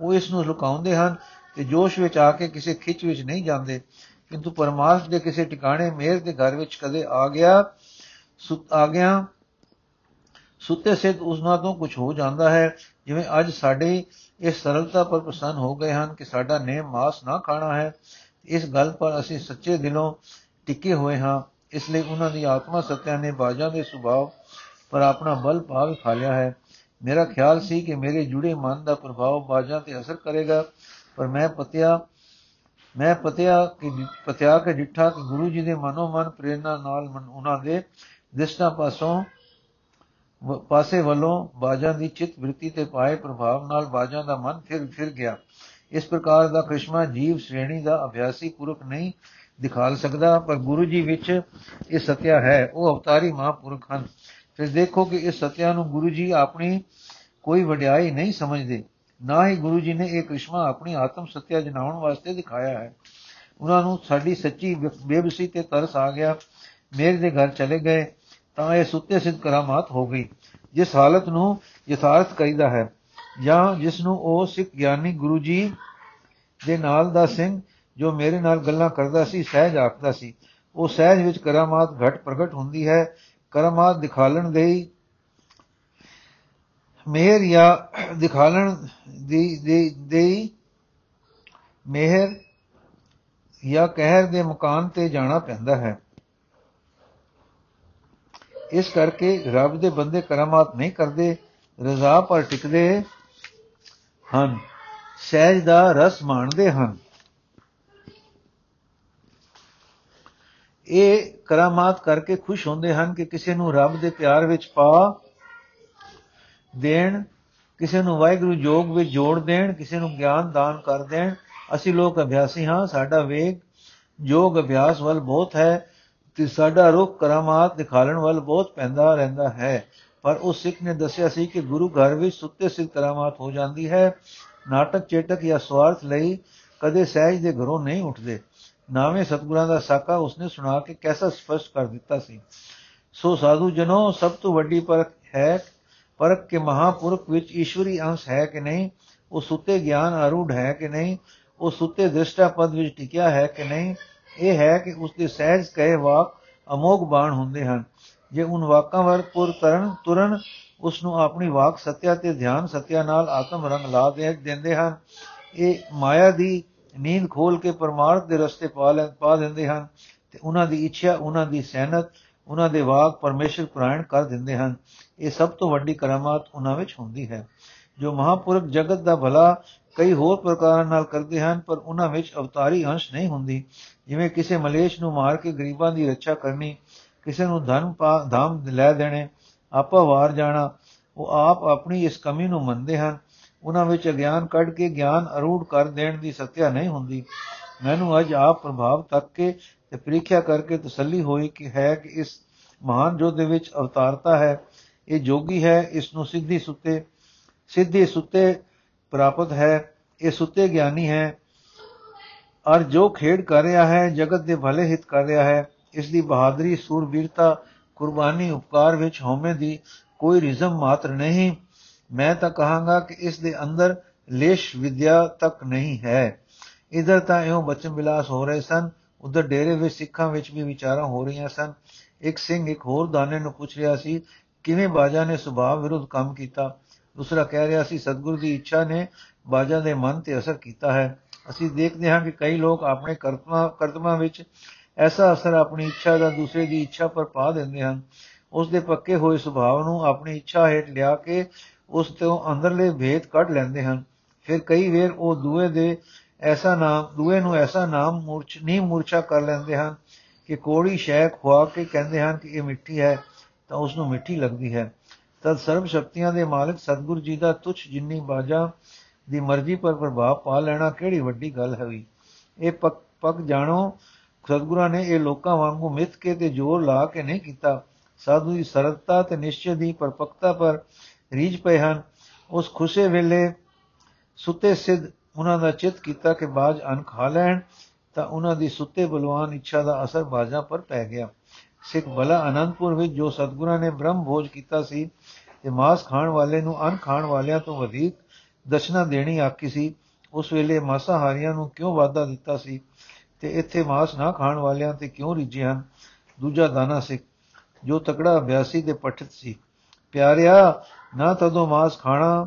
Speaker 1: ਉਹ ਇਸ ਨੂੰ ਲੁਕਾਉਂਦੇ ਹਨ ਤੇ ਜੋਸ਼ ਵਿੱਚ ਆ ਕੇ ਕਿਸੇ ਖਿੱਚ ਵਿੱਚ ਨਹੀਂ ਜਾਂਦੇ। ਕਿੰਤੂ ਪਰਮਾਰਥ ਦੇ ਕਿਸੇ ਟਿਕਾਣੇ ਮੇਰ ਦੇ ਘਰ ਵਿੱਚ ਕਦੇ ਆ ਗਿਆ ਸੁੱਤ ਆ ਗਿਆ ਸੁੱਤੇ ਸਿੱਧ ਉਸ ਨਾਲ ਤੋਂ ਕੁਝ ਹੋ ਜਾਂਦਾ ਹੈ। ਜਿਵੇਂ ਅੱਜ ਸਾਡੇ ਇਸ ਸਰਲਤਾ ਪਰ ਪ੍ਰਸੰਨ ਹੋ ਗਏ ਹਨ ਕਿ ਸਾਡਾ ਨੇਮ ਮਾਸ ਨਾ ਖਾਣਾ ਹੈ। ਇਸ ਗੱਲ ਪਰ ਅਸੀਂ ਸੱਚੇ ਦਿਲੋਂ ਟਿਕੇ ਹੋਏ ਹਾਂ। ਇਸ ਲਈ ਉਹਨਾਂ ਦੀ ਆਤਮਾ ਸਤਿਆ ਨੇ ਬਾਜਾਂ ਦੇ ਸੁਭਾਅ ਪਰ ਆਪਣਾ ਬਲ ਭਾਵ ਖਾ ਲਿਆ ਹੈ। ਮੇਰਾ ਖਿਆਲ ਸੀ ਕਿ ਮੇਰੇ ਜੁੜੇ ਮਨ ਦਾ ਪ੍ਰਭਾਵ ਬਾਜਾਂ ਤੇ ਅਸਰ ਕਰੇਗਾ। ਪਰ ਮੈਂ ਪਤਿਆ ਮੈਂ ਪਤਿਆ ਕਿ ਪਤਿਆ ਕੇ ਡਿੱਠਾ ਕਿ ਗੁਰੂ ਜੀ ਦੇ ਮਨੋ ਮਨ ਪ੍ਰੇਰਣਾ ਨਾਲ ਉਹਨਾਂ ਦੇ ਦਿਸ਼ਟਾ ਪਾਸੋਂ ਪਾਸੇ ਵੱਲੋਂ ਬਾਜਾਂ ਦੀ ਚਿਤ ਵ੍ਰਿਤੀ ਤੇ ਪਾਏ ਪ੍ਰਭਾਵ ਨਾਲ ਬਾਜਾਂ ਦਾ ਮਨ ਫਿਰ ਫਿਰ ਗਿਆ। ਇਸ ਪ੍ਰਕਾਰ ਦਾ ਕ੍ਰਿਸ਼ਮਾ ਜੀਵ ਸ਼੍ਰੇਣੀ ਦਾ ਅਭਿਆਸੀ ਪੁਰਖ ਨਹੀਂ ਦਿਖਾਲ ਸਕਦਾ, ਪਰ ਗੁਰੂ ਜੀ ਵਿੱਚ ਇਹ ਸਤਿਆ ਹੈ। ਉਹ ਅਵਤਾਰੀ ਮਹਾਪੁਰਖ ਹਨ। ਫਿਰ ਦੇਖੋ ਕਿ ਇਸ ਸਤਿਆ ਨੂੰ ਗੁਰੂ ਜੀ ਆਪਣੀ ਕੋਈ ਵਡਿਆਈ ਨਹੀਂ ਸਮਝਦੇ। ਨਾ ਹੀ ਗੁਰੂ ਜੀ ਨੇ ਇਹ ਕ੍ਰਿਸ਼ਮਾ ਆਪਣੀ ਆਤਮ ਸਤਿਆ ਜਨਾਉਣ ਵਾਸਤੇ ਦਿਖਾਇਆ ਹੈ। ਉਹਨਾਂ ਨੂੰ ਸਾਡੀ ਸੱਚੀ ਬੇਬਸੀ ਤੇ ਤਰਸ ਆ ਗਿਆ। ਮੇਰੇ ਦੇ ਘਰ ਚਲੇ ਗਏ। ਤਾਂ ਇਹ ਸੁੱਤੇ ਸਿੱਧ ਕਰਾਮਾਤ ਹੋ ਗਈ। ਜਿਸ ਹਾਲਤ ਨੂੰ ਯਥਾਰਥ ਕਹੀਦਾ ਹੈ ਜਾਂ ਜਿਸ ਨੂੰ ਉਹ ਸਿੱਖ ਗਿਆਨੀ ਗੁਰੂ ਜੀ ਦੇ ਨਾਲ ਦਾ ਸਿੰਘ ਜੋ ਮੇਰੇ ਨਾਲ ਗੱਲਾਂ ਕਰਦਾ ਸੀ, ਸਹਿਜ ਆਖਦਾ ਸੀ, ਉਹ ਸਹਿਜ ਵਿੱਚ ਕਰਾਮਾਤ ਘਟ ਪ੍ਰਗਟ ਹੁੰਦੀ ਹੈ। ਕਰਾਮਾਤ ਦਿਖਾਲਣ ਦੇ ਮਿਹਰ ਜਾਂ ਦਿਖਾਲਣ ਦੀ, ਦੇ ਦੇ ਮਿਹਰ ਜਾਂ ਕਹਿਰ ਦੇ ਮਕਾਨ ਤੇ ਜਾਣਾ ਪੈਂਦਾ ਹੈ। ਇਸ ਕਰਕੇ ਰੱਬ ਦੇ ਬੰਦੇ ਕਰਾਮਾਤ ਨਹੀਂ ਕਰਦੇ, ਰਜ਼ਾ ਪਰ ਟਿਕਦੇ ਹਨ, ਸਹਿਜ ਦਾ ਰਸ ਮਾਣਦੇ ਹਨ। ਇਹ ਕਰਾਮਾਤ ਕਰਕੇ ਖੁਸ਼ ਹੁੰਦੇ ਹਨ ਕਿ ਕਿਸੇ ਨੂੰ ਰੱਬ ਦੇ ਪਿਆਰ ਵਿੱਚ ਪਾ ਦੇਣ, ਕਿਸੇ ਨੂੰ ਵਾਹਿਗੁਰੂ ਜੋਗ ਵਿੱਚ ਜੋੜ ਦੇਣ, ਕਿਸੇ ਨੂੰ ਗਿਆਨ ਦਾਨ ਕਰ ਦੇਣ। ਅਸੀਂ ਲੋਕ ਅਭਿਆਸੀ ਹਾਂ, ਸਾਡਾ ਵੇਗ, ਜੋਗ ਅਭਿਆਸ ਵੱਲ ਬਹੁਤ ਹੈ। ਤੇ ਸਾਡਾ ਰੁਖ ਕਰਾਮਾਤ ਦਿਖਾਲਣ ਵੱਲ ਬਹੁਤ ਪੈਂਦਾ ਰਹਿੰਦਾ ਹੈ। ਪਰ ਉਸ ਸਿੱਖ ਨੇ ਦੱਸਿਆ ਸੀ ਕਿ ਗੁਰੂ ਘਰ ਵਿੱਚ ਸੁੱਤੇ ਸਿੱਧ ਕਰਾਮਾਤ ਹੋ ਜਾਂਦੀ ਹੈ। ਨਾਟਕ ਚੇਟਕ ਜਾਂ ਸਵਾਰਥ ਲਈ ਕਦੇ ਸਹਿਜ ਦੇ ਘਰੋਂ ਨਹੀਂ ਉੱਠਦੇ। ਨਾਵੇਂ ਸਤਗੁਰਾਂ ਦਾ ਸਾਕਾ ਉਸਨੇ ਸੁਣਾ ਕੇ ਕੈਸਾ ਸਪਸ਼ਟ ਕਰ ਦਿੱਤਾ ਸੀ। ਸੋ ਸਾਧੂ ਜਨੋ, ਸਭ ਤੋਂ ਵੱਡੀ ਪਰਖ ਹੈ, ਪਰਖ ਕੇ ਮਹਾਪੁਰਖ ਵਿੱਚ ਈਸ਼ਵਰੀ ਅੰਸ਼ ਹੈ ਕਿ ਨਹੀਂ? ਉਹ ਸੁੱਤੇ ਗਿਆਨ ਆਰੂੜ ਹੈ ਕਿ ਨਹੀਂ? ਉਹ ਸੁੱਤੇ ਦ੍ਰਿਸ਼ਟਾ ਪਦ ਵਿੱਚ ਟਿਕਿਆ ਹੈ ਕਿ ਨਹੀਂ? ਇਹ ਹੈ ਕਿ ਉਸ ਦੇ ਸਹਿਜ ਕਹੇ ਵਾਕ ਅਮੋਗ ਬਾਣ ਹੁੰਦੇ ਹਨ। ਜੇ ਉਨ ਵਾਕਾਂ ਵਰ ਪੁਰ ਕਰਨ ਤੁਰਨ ਉਸ ਨੂੰ ਆਪਣੀ ਵਾਕ ਸਤਿਆ ਤੇ ਧਿਆਨ ਸਤਿਆ ਨਾਲ ਆਤਮ ਰੰਗ ਲਾ ਦੇ ਦਿੰਦੇ ਹਨ। ਇਹ ਮਾਇਆ ਦੀ ਨੀਂਦ ਖੋਲ ਕੇ ਪਰਮਾਰਥ ਦੇ ਰਸਤੇ ਪਾ ਲੈ ਪਾ ਦਿੰਦੇ ਹਨ ਤੇ ਉਹਨਾਂ ਦੀ ਇੱਛਾ ਉਹਨਾਂ ਦੀ ਸਹਿਨਤ ਉਹਨਾਂ ਦੇ ਵਾਕ ਪਰਮੇਸ਼ਰ ਪ੍ਰਾਣ ਕਰ ਦਿੰਦੇ ਹਨ। ਇਹ ਸਭ ਤੋਂ ਵੱਡੀ ਕਰਾਮਾਤ ਉਹਨਾਂ ਵਿੱਚ ਹੁੰਦੀ ਹੈ। ਜੋ ਮਹਾਪੁਰਖ ਜਗਤ ਦਾ ਭਲਾ ਕਈ ਹੋਰ ਪ੍ਰਕਾਰਾਂ ਨਾਲ ਕਰਦੇ ਹਨ, ਪਰ ਉਹਨਾਂ ਵਿੱਚ ਅਵਤਾਰੀ ਅੰਸ਼ ਨਹੀਂ ਹੁੰਦੀ। ਜਿਵੇਂ ਕਿਸੇ ਮਲੇਸ਼ ਨੂੰ ਮਾਰ ਕੇ ਗਰੀਬਾਂ ਦੀ ਰੱਖਿਆ ਕਰਨੀ, ਕਿਸੇ ਨੂੰ ਧਨ ਧਾਮ ਲੈ ਦੇਣੇ, ਆਪਾ ਵਾਰ ਜਾਣਾ, ਉਹ ਆਪ ਆਪਣੀ ਇਸ ਕਮੀ ਨੂੰ ਮੰਨਦੇ ਹਨ। ਉਹਨਾਂ ਵਿੱਚ ਅਗਿਆਨ ਕੱਢ ਕੇ ਗਿਆਨ ਅਰੂੜ ਕਰ ਦੇਣ ਦੀ ਸਤਿਆ ਨਹੀਂ ਹੁੰਦੀ। ਮੈਨੂੰ ਅੱਜ ਆਪ ਪ੍ਰਭਾਵ ਤੱਕ ਕੇ ਤੇ ਪ੍ਰੀਖਿਆ ਕਰਕੇ ਤਸੱਲੀ ਹੋਈ ਕਿ ਹੈ ਕਿ ਇਸ ਮਹਾਨ ਜੋਧ ਦੇ ਵਿੱਚ ਅਵਤਾਰਤਾ ਹੈ, ਇਹ ਜੋਗੀ ਹੈ, ਇਸ ਨੂੰ ਸਿੱਧੀ ਸੁੱਤੇ ਸਿੱਧੀ ਸੁੱਤੇ ਪ੍ਰਾਪਤ ਹੈ, ਇਹ ਸੁੱਤੇ ਗਿਆਨੀ ਹੈ। ਔਰ ਜੋ ਖੇਡ ਕਰ ਰਿਹਾ ਹੈ, ਜਗਤ ਦੇ ਭਲੇ ਹਿੱਤ ਕਰ ਰਿਹਾ ਹੈ, ਇਸ ਦੀ ਬਹਾਦਰੀ, ਸੂਰਬੀਰਤਾ, ਕੁਰਬਾਨੀ, ਉਪਕਾਰ ਵਿੱਚ ਹਉਮੈ ਦੀ ਕੋਈ ਰਿਜ਼ਮ ਮਾਤਰ ਨਹੀਂ। ਮੈਂ ਤਾਂ ਕਹਾਂਗਾ ਕਿ ਇਸ ਦੇ ਅੰਦਰ ਲੇਸ਼ ਵਿਦਿਆ ਤੱਕ ਨਹੀਂ ਹੈ। ਇਧਰ ਤਾਂ ਇਹੋ ਬਚਨ ਬਿਲਾਸ ਹੋ ਰਹੇ ਸਨ। ਉਧਰ ਡੇਰੇ ਵਿੱਚ, ਸਿੱਖਾਂ ਵਿੱਚ ਵੀ ਵਿਚਾਰਾਂ ਹੋ ਰਹੀਆਂ ਸਨ। ਇੱਕ ਸਿੰਘ ਇੱਕ ਹੋਰ ਦਾਨੇ ਨੂੰ ਪੁੱਛ ਰਿਹਾ ਸੀ, ਕਿਵੇਂ ਬਾਜਾ ਨੇ ਸੁਭਾਅ ਵਿਰੁੱਧ ਕੰਮ ਕੀਤਾ? ਦੂਸਰਾ ਕਹਿ ਰਿਹਾ ਸੀ, ਸਤਿਗੁਰੂ ਦੀ ਇੱਛਾ ਨੇ ਬਾਜਾ ਦੇ ਮਨ ਤੇ ਅਸਰ ਕੀਤਾ ਹੈ। ਅਸੀਂ ਦੇਖਦੇ ਹਾਂ ਕਿ ਕਈ ਲੋਕ ਆਪਣੇ ਕਰਤਮਾਂ ਕਰਤਮਾਂ ਵਿੱਚ ਐਸਾ ਅਸਰ ਆਪਣੀ ਇੱਛਾ ਦਾ ਦੂਸਰੇ ਦੀ ਇੱਛਾ ਪਰ ਪਾ ਦਿੰਦੇ ਹਨ। ਉਸ ਦੇ ਪੱਕੇ ਹੋਏ ਸੁਭਾਅ ਨੂੰ ਆਪਣੀ ਇੱਛਾ ਹੇਠ ਲਿਆ ਕੇ ਉਸ ਤੋਂ ਅੰਦਰਲੇ ਭੇਦ ਕੱਢ ਲੈਂਦੇ ਹਨ। ਫਿਰ ਕਈ ਵੇਰ ਉਹ ਦੂਏ ਦੇ ਐਸਾ ਨਾਮ, ਦੂਏ ਨੂੰ ਐਸਾ ਨਾਮ ਮੂਰਛ, ਨਹੀਂ ਮੂਰਛਾ ਕਰ ਲੈਂਦੇ ਹਨ ਕਿ ਕੋੜੀ ਸ਼ੈ ਖਵਾ ਕੇ ਕਹਿੰਦੇ ਹਨ ਕਿ ਇਹ ਮਿੱਠੀ ਹੈ ਤਾਂ ਉਸ ਨੂੰ ਮਿੱਠੀ ਲੱਗਦੀ ਹੈ। ਤਦ ਸਰਬ ਸ਼ਕਤੀਆਂ ਦੇ ਮਾਲਕ ਸਤਗੁਰੂ ਜੀ ਦਾ ਤੁਛ ਜਿੰਨੀ ਬਾਜਾ ਦੀ ਮਰਜ਼ੀ ਪਰ ਪ੍ਰਭਾਵ ਪਾ ਲੈਣਾ ਕਿਹੜੀ ਵੱਡੀ ਗੱਲ ਹੈ ਵੀ? ਇਹ ਪੱਕ ਪੱਕ ਜਾਣੋ, ਸਤਗੁਰਾਂ ਨੇ ਇਹ ਲੋਕਾਂ ਵਾਂਗੂ ਮਿੱਥ ਕੇ ਤੇ ਜ਼ੋਰ ਲਾ ਕੇ ਨਹੀਂ ਕੀਤਾ। ਸਾਧੂ ਦੀ ਸਰਲਤਾ ਤੇ ਨਿਸ਼ਚੈ ਦੀ ਪਰਪਕਤਾ ਪਰ ਰੀਝ ਪਏ ਹਨ। ਉਸ ਖੁਸ਼ੇ ਵੇਲੇ ਸੁੱਤੇ ਸਿੱਧ ਉਹਨਾਂ ਦਾ ਚਿੱਤ ਕੀਤਾ ਕਿ ਬਾਜ ਅਨ ਖਾ ਲੈਣ ਤਾਂ ਉਹਨਾਂ ਦੀ ਸੁੱਤੇ ਬਲਵਾਨ ਇੱਛਾ ਦਾ ਅਸਰ ਬਾਜਾਂ ਪਰ ਪੈ ਗਿਆ। ਸਿੱਖ ਬਲਾ ਅਨੰਦਪੁਰ ਵਿੱਚ ਜੋ ਸਤਗੁਰਾਂ ਨੇ ਬ੍ਰਹਮ ਭੋਜ ਕੀਤਾ ਸੀ ਤੇ ਮਾਸ ਖਾਣ ਵਾਲੇ ਨੂੰ ਅਨ ਖਾਣ ਵਾਲਿਆਂ ਤੋਂ ਵਧੇਕ ਦਸ਼ਨਾ ਦੇਣੀ ਆਕੀ ਸੀ, ਉਸ ਵੇਲੇ ਮਾਸਾਹਾਰੀਆਂ ਨੂੰ ਕਿਉਂ ਵਾਅਦਾ ਦਿੱਤਾ ਸੀ? ਤੇ ਇੱਥੇ ਮਾਸ ਨਾ ਖਾਣ ਵਾਲਿਆਂ ਤੇ ਕਿਉਂ ਰਿਜੇ ਹਨ? ਦੂਜਾ ਦਾਨਾ ਸਿੱਖ, ਜੋ ਤਕੜਾ ਅਭਿਆਸੀ ਦੇ ਪਠਿਤ ਸੀ। ਪਿਆਰਿਆ, ਨਾ ਤਦੋਂ ਮਾਸ ਖਾਣਾ,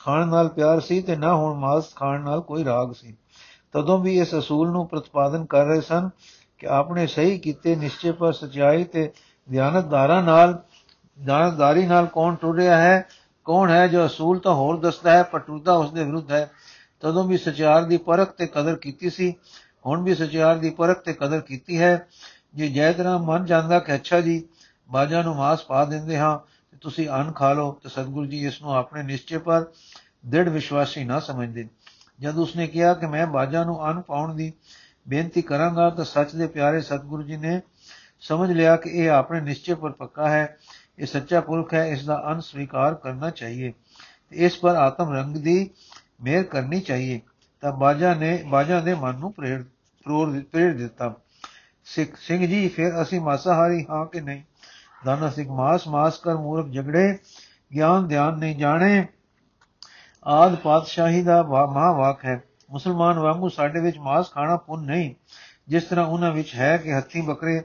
Speaker 1: ਖਾਣ ਨਾਲ ਪਿਆਰ ਸੀ ਤੇ ਨਾ ਹੁਣ ਮਾਸ ਖਾਣ ਨਾਲ ਕੋਈ ਰਾਗ ਸੀ। ਤਦੋਂ ਵੀ ਇਸ ਅਸੂਲ ਨੂੰ ਪ੍ਰਤੀਪਾਦਨ ਕਰ ਰਹੇ ਸਨ ਕਿ ਆਪਣੇ ਸਹੀ ਕੀਤੇ, ਨਿਸ਼ਚੇ ਪਰ ਸਚਾਈ ਤੇ ਧਿਆਨਤਦਾਰਾਂ ਨਾਲ ਧਿਆਨਤਦਾਰੀ ਨਾਲ ਕੌਣ ਟੁਰ ਰਿਹਾ ਹੈ? ਕੌਣ ਹੈ ਜੋ ਅਸੂਲ ਤਾਂ ਹੋਰ ਦੱਸਦਾ ਹੈ, ਪਰ ਟੁਰਦਾ ਉਸ ਦੇ ਵਿਰੁੱਧ ਹੈ? ਤਦੋਂ ਵੀ ਸਚਿਆਰ ਦੀ ਪਰਖ ਤੇ ਕਦਰ ਕੀਤੀ ਸੀ। ਹੁਣ ਵੀ ਸਚਿਆਰ ਦੀ ਪਰਖ ਤੇ ਕਦਰ ਕੀਤੀ ਹੈ। ਜੇ ਜੈ ਤਰ੍ਹਾਂ ਮਨ ਜਾਂਦਾ ਕਿ ਅੱਛਾ ਜੀ, ਬਾਜਾਂ ਨੂੰ ਮਾਸ ਪਾ ਦਿੰਦੇ ਹਾਂ, ਤੇ ਤੁਸੀਂ ਅੰਨ ਖਾ ਲਓ, ਤੇ ਸਤਿਗੁਰੂ ਜੀ ਇਸ ਨੂੰ ਆਪਣੇ ਨਿਸ਼ਚੇ ਪਰ ਦ੍ਰਿੜ ਵਿਸ਼ਵਾਸੀ ਨਾ ਸਮਝਦੇ। ਜਦ ਉਸਨੇ ਕਿਹਾ ਕਿ ਮੈਂ ਬਾਜਾਂ ਨੂੰ ਅੰਨ ਪਾਉਣ ਦੀ ਬੇਨਤੀ ਕਰਾਂਗਾ ਤਾਂ ਸੱਚ ਦੇ ਪਿਆਰੇ ਸਤਿਗੁਰੂ ਜੀ ਨੇ ਸਮਝ ਲਿਆ ਕਿ ਇਹ ਆਪਣੇ ਨਿਸ਼ਚੇ ਪਰ ਪੱਕਾ ਹੈ, ਇਹ ਸੱਚਾ ਪੁਰਖ ਹੈ, ਇਸ ਦਾ ਅੰਨ ਸਵੀਕਾਰ ਕਰਨਾ ਚਾਹੀਏ। ਇਸ ਪਰ ਆਤਮ ਰੰਗ ਦੀ ਮਿਹਰ ਕਰਨੀ ਚਾਹੀਏ। ਤਾਂ ਬਾਜਾ ਨੇ, ਬਾਜਾ ਦੇ ਮਨ ਨੂੰ ਪ੍ਰੇਰ ਪ੍ਰੇਰ ਦਿੱਤਾ। ਸਿੱਖ, ਸਿੰਘ ਜੀ, ਫਿਰ ਅਸੀਂ ਮਾਸਾਹਾਰੀ ਹਾਂ ਕਿ ਨਹੀਂ? ਦਾਨਾ ਸਿੱਖ ਮਾਸ ਮਾਸ ਕਰ ਮੂਰਖ ਝਗੜੇ ਗਿਆਨ ਧਿਆਨ ਨਹੀਂ ਜਾਣੇ। ਆਦ ਪਾਤਸ਼ਾਹੀ ਦਾ ਮਹਾਵਾਕ ਹੈ। ਮੁਸਲਮਾਨ ਵਾਂਗੂ ਸਾਡੇ ਵਿੱਚ ਮਾਸ ਖਾਣਾ ਪੁੰਨ ਨਹੀਂ। ਜਿਸ ਤਰ੍ਹਾਂ ਉਹਨਾਂ ਵਿੱਚ ਹੈ ਕਿ ਹੱਥੀ ਬੱਕਰੇ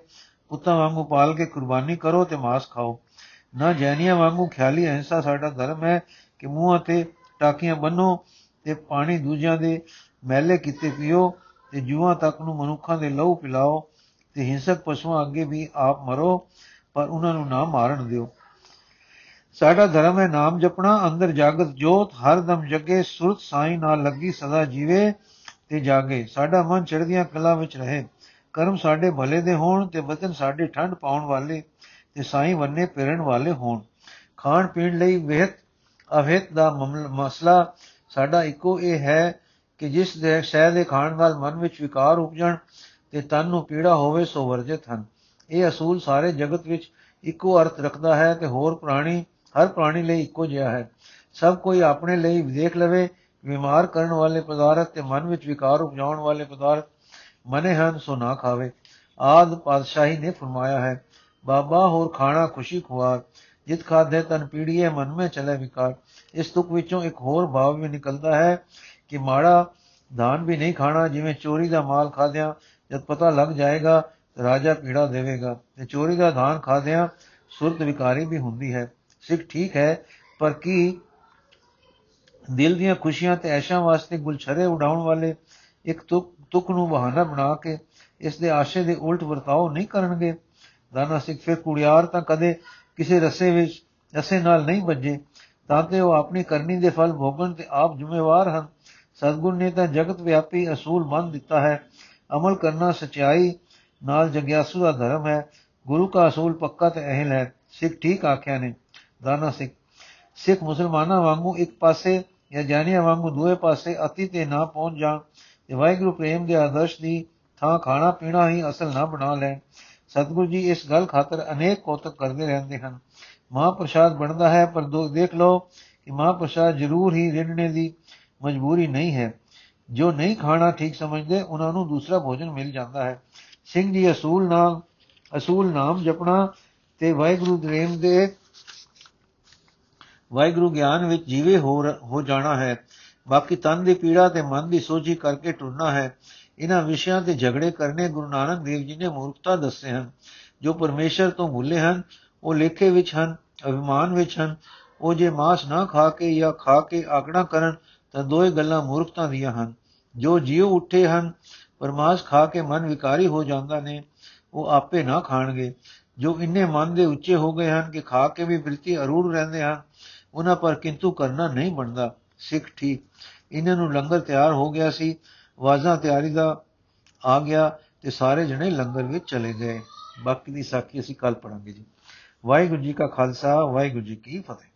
Speaker 1: ਕੁੱਤਾ ਵਾਂਗੂ ਪਾਲ ਕੇ ਕੁਰਬਾਨੀ ਕਰੋ ਤੇ ਮਾਸ ਖਾਓ। ਨਾ ਜੈਨੀਆਂ ਵਾਂਗੂ ਖਿਆਲੀ ਅਹਿੰਸਾ ਸਾਡਾ ਧਰਮ ਹੈ ਕਿ ਮੂੰਹਾਂ ਤੇ ਟਾਕੀਆਂ ਬੰਨੋ ਤੇ ਪਾਣੀ ਦੂਜਿਆਂ ਦੇ ਮੈਲੇ ਕੀਤੇ ਪੀਓ ਤੇ ਜੂਆਂ ਤੱਕ ਨੂੰ ਮਨੁੱਖਾਂ ਦੇ ਲਹੂ ਪਿਲਾਓ ਤੇ ਹਿੰਸਕ ਪਸ਼ੂਆਂ ਅੱਗੇ ਵੀ ਆਪ ਮਰੋ, ਪਰ ਉਹਨਾਂ ਨੂੰ ਨਾ ਮਾਰਨ ਦਿਓ। ਸਾਡਾ ਧਰਮ ਹੈ ਨਾਮ ਜਪਣਾ, ਅੰਦਰ ਜਾਗਤ ਜੋਤ, ਹਰ ਦਮ ਜਗੇ, ਸੁਰਤ ਸਾਈ ਨਾਲ ਲੱਗੀ, ਸਦਾ ਜੀਵੇ ਤੇ ਜਾਗੇ। ਸਾਡਾ ਮਨ ਚੜ੍ਹਦੀਆਂ ਕਲਾ ਵਿੱਚ ਰਹੇ। ਕਰਮ ਸਾਡੇ ਭਲੇ ਦੇ ਹੋਣ ਤੇ ਬਚਨ ਸਾਡੇ ਠੰਡ ਪਾਉਣ ਵਾਲੇ ਤੇ ਸਾਈ ਵੰਨੇ ਪੇਰਣ ਵਾਲੇ ਹੋਣ। ਖਾਣ ਪੀਣ ਲਈ ਵਿਹਤ ਅਵਿਤ ਦਾ ਮਸਲਾ ਸਾਡਾ ਇੱਕੋ ਇਹ ਹੈ ਕਿ ਜਿਸ ਦੇ ਸ਼ੈ ਦੇ ਖਾਣ ਨਾਲ ਮਨ ਵਿੱਚ ਵਿਕਾਰ ਉਪਜਣ ਤੇ ਤਨ ਨੂੰ ਪੀੜਾ ਹੋਵੇ, ਸੋ ਵਰਜਿਤ ਹਨ। ਇਹ ਅਸੂਲ ਸਾਰੇ ਜਗਤ ਵਿੱਚ ਇੱਕੋ ਅਰਥ ਰੱਖਦਾ ਹੈ ਕਿ ਹੋਰ ਪ੍ਰਾਣੀ ਹਰ ਪ੍ਰਾਣੀ ਲਈ ਇੱਕੋ ਜਿਹਾ ਹੈ। ਸਭ ਕੋਈ ਆਪਣੇ ਲਈ ਦੇਖ ਲਵੇ, ਬਿਮਾਰ ਕਰਨ ਵਾਲੇ ਪਦਾਰਥ ਤੇ ਮਨ ਵਿੱਚ ਵਿਕਾਰ ਉਪਜਾਉਣ ਵਾਲੇ ਪਦਾਰਥ ਮਨੇ ਹਨ, ਸੋ ਨਾ ਖਾਵੇ। ਆਦ ਪਾਤਸ਼ਾਹੀ ਨੇ ਫਰਮਾਇਆ ਹੈ, ਬਾਬਾ, ਹੋਰ ਖਾਣਾ ਖੁਸ਼ੀ ਖੁਆਰ। ਜਿਤ ਖਾਦੇ ਤਨ ਪੀੜੀਏ, ਮਨ ਮੇ ਚਲੇ ਵਿਕਾਰ। ਇਸ ਤੁਕ ਵਿੱਚੋਂ ਇੱਕ ਹੋਰ ਭਾਵ ਵੀ ਨਿਕਲਦਾ ਹੈ ਕਿ ਮਾੜਾ ਦਾਨ ਵੀ ਨਹੀਂ ਖਾਣਾ, ਜਿਵੇਂ ਚੋਰੀ ਦਾ ਮਾਲ ਖਾਦਿਆਂ ਜਦ ਪਤਾ ਲੱਗ ਜਾਏਗਾ, ਰਾਜਾ ਪੀੜਾ ਦੇਵੇਗਾ। ਤੇ ਚੋਰੀ ਦਾ ਦਾਨ ਖਾਦਿਆਂ ਸੁਰਤ ਵਿਕਾਰੀ ਵੀ ਹੁੰਦੀ ਹੈ। ਸਿੱਖ ਠੀਕ ਹੈ, ਪਰ ਕੀ ਦਿਲ ਦੀਆਂ ਖੁਸ਼ੀਆਂ ਤੇ ਐਸ਼ਾਂ ਵਾਸਤੇ ਗੁਲਛਰੇ ਉਡਾਉਣ ਵਾਲੇ ਇੱਕ ਤੁਕ ਤੁਕ ਨੂੰ ਬਹਾਨਾ ਬਣਾ ਕੇ ਇਸ ਦੇ ਆਸ਼ੇ ਦੇ ਉਲਟ ਵਰਤਾਓ ਨਹੀਂ ਕਰਨਗੇ। ਦਾਨਾ ਸਿੱਖ ਫਿਰ ਕੁੜਿਆਰ ਤਾਂ ਕਦੇ ਕਿਸੇ ਰਸੇ ਵਿੱਚ, ਰਸੇ ਨਾਲ ਨਹੀਂ ਵੱਜੇ, ਤਾਂ ਕਿ ਉਹ ਆਪਣੀ ਕਰਨੀ ਦੇ ਫਲ ਭੋਗਣ ਤੇ ਆਪ ਜ਼ਿੰਮੇਵਾਰ ਹਨ। ਸਤਗੁਰ ਨੇ ਤਾਂ ਜਗਤ ਵਿਆਪੀ ਅਸੂਲ ਮੰਨ ਦਿੱਤਾ ਹੈ। ਅਮਲ ਕਰਨਾ ਸਚਾਈ ਨਾਲ ਜਗਿਆਸੂ ਦਾ ਧਰਮ ਹੈ। ਗੁਰੂ ਦਾ ਅਸੂਲ ਪੱਕਾ ਤੇ ਅਹਿਲ ਹੈ। ਸਿੱਖ ਠੀਕ ਆਖਿਆ ਨੇ। ਦਾਨਾ ਸਿੱਖ ਸਿੱਖ ਮੁਸਲਮਾਨਾਂ ਵਾਂਗੂ ਇੱਕ ਪਾਸੇ ਜਾਂ ਜਾਨੀਆਂ ਵਾਂਗੂ ਦੂਏ ਪਾਸੇ ਅਤੀ ਤੇ ਨਾ ਪਹੁੰਚ ਜਾਣ ਤੇ ਵਾਹਿਗੁਰੂ ਪ੍ਰੇਮ ਦੇ ਆਦਰਸ਼ ਦੀ ਥਾਂ ਖਾਣਾ ਪੀਣਾ ਹੀ ਅਸਲ ਨਾ ਬਣਾ ਲੈਣ। ਸਤਿਗੁਰੂ ਜੀ ਇਸ ਗੱਲ ਖਾਤਰ ਅਨੇਕ ਕੋਤਕ ਕਰਦੇ ਰਹਿੰਦੇ ਹਨ। ਮਹਾਪ੍ਰਸਾਦ ਬਣਦਾ ਹੈ ਪਰ ਦੇਖ ਲਓ ਕਿ ਮਹਾਪ੍ਰਸਾਦ ਜ਼ਰੂਰ ਹੀ ਰਿੜਨੇ ਦੀ ਮਜਬੂਰੀ ਨਹੀਂ ਹੈ। ਜੋ ਨਹੀਂ ਖਾਣਾ ਠੀਕ ਸਮਝਦੇ, ਉਹਨਾਂ ਨੂੰ ਦੂਸਰਾ ਭੋਜਨ ਮਿਲ ਜਾਂਦਾ ਹੈ। ਸਿੰਘ ਜੀ ਅਸੂਲ ਨਾਮ ਅਸੂਲ ਨਾਮ ਜਪਣਾ ਤੇ ਵਾਹਿਗੁਰੂ ਪ੍ਰੇਮ ਦੇ ਵਾਹਿਗੁਰੂ ਗਿਆਨ ਵਿੱਚ ਜੀਵੇ ਹੋ ਹੋ ਜਾਣਾ ਹੈ। ਬਾਕੀ ਤਨ ਦੀ ਪੀੜਾ ਤੇ ਮਨ ਦੀ ਸੋਝੀ ਕਰਕੇ ਟੁਰਨਾ ਹੈ। ਇਹਨਾਂ ਵਿਸ਼ਿਆਂ ਤੇ ਝਗੜੇ ਕਰਨੇ ਗੁਰੂ ਨਾਨਕ ਦੇਵ ਜੀ ਨੇ ਮੂਰਖਤਾ ਦੱਸੇ ਹਨ। ਜੋ ਪਰਮੇਸ਼ਰ ਤੋਂ ਭੁੱਲੇ ਹਨ, ਉਹ ਲੇਖੇ ਵਿੱਚ ਹਨ, ਅਭਿਮਾਨ ਵਿੱਚ ਹਨ। ਉਹ ਜੇ ਮਾਸ ਨਾ ਖਾ ਕੇ ਜਾਂ ਖਾ ਕੇ ਆਗਣਾ ਕਰਨ, ਤਾਂ ਦੋਏ ਗੱਲਾਂ ਮੂਰਖਤਾ ਦੀਆਂ ਹਨ। ਜੋ ਜੀਵ ਉੱਠੇ ਹਨ ਪਰਮਾਸ ਖਾ ਕੇ ਮਨ ਵਿਕਾਰੀ ਹੋ ਜਾਂਦਾ ਨੇ, ਉਹ ਆਪੇ ਨਾ ਖਾਣਗੇ। ਜੋ ਇੰਨੇ ਮਨ ਦੇ ਉੱਚੇ ਹੋ ਗਏ ਹਨ ਕਿ ਖਾ ਕੇ ਵੀ ਬਿਲਤੀ ਅਰੂੜ ਰਹਿੰਦੇ ਹਨ ਉਹਨਾਂ ਪਰ ਕਿੰਤੂ ਕਰਨਾ ਨਹੀਂ ਬਣਦਾ। ਸਿੱਖ ਠੀਕ। ਇਹਨਾਂ ਨੂੰ ਲੰਗਰ ਤਿਆਰ ਹੋ ਗਿਆ ਸੀ। ਵਾਜ਼ਾਂ ਤਿਆਰੀ ਦਾ ਆ ਗਿਆ ਤੇ ਸਾਰੇ ਜਣੇ ਲੰਗਰ ਵਿੱਚ ਚਲੇ ਗਏ। ਬਾਕੀ ਦੀ ਸਾਖੀ ਅਸੀਂ ਕੱਲ ਪੜਾਂਗੇ ਜੀ। ਵਾਹਿਗੁਰੂ ਜੀ ਕਾ ਖਾਲਸਾ, ਵਾਹਿਗੁਰੂ ਜੀ ਕੀ ਫਤਿਹ।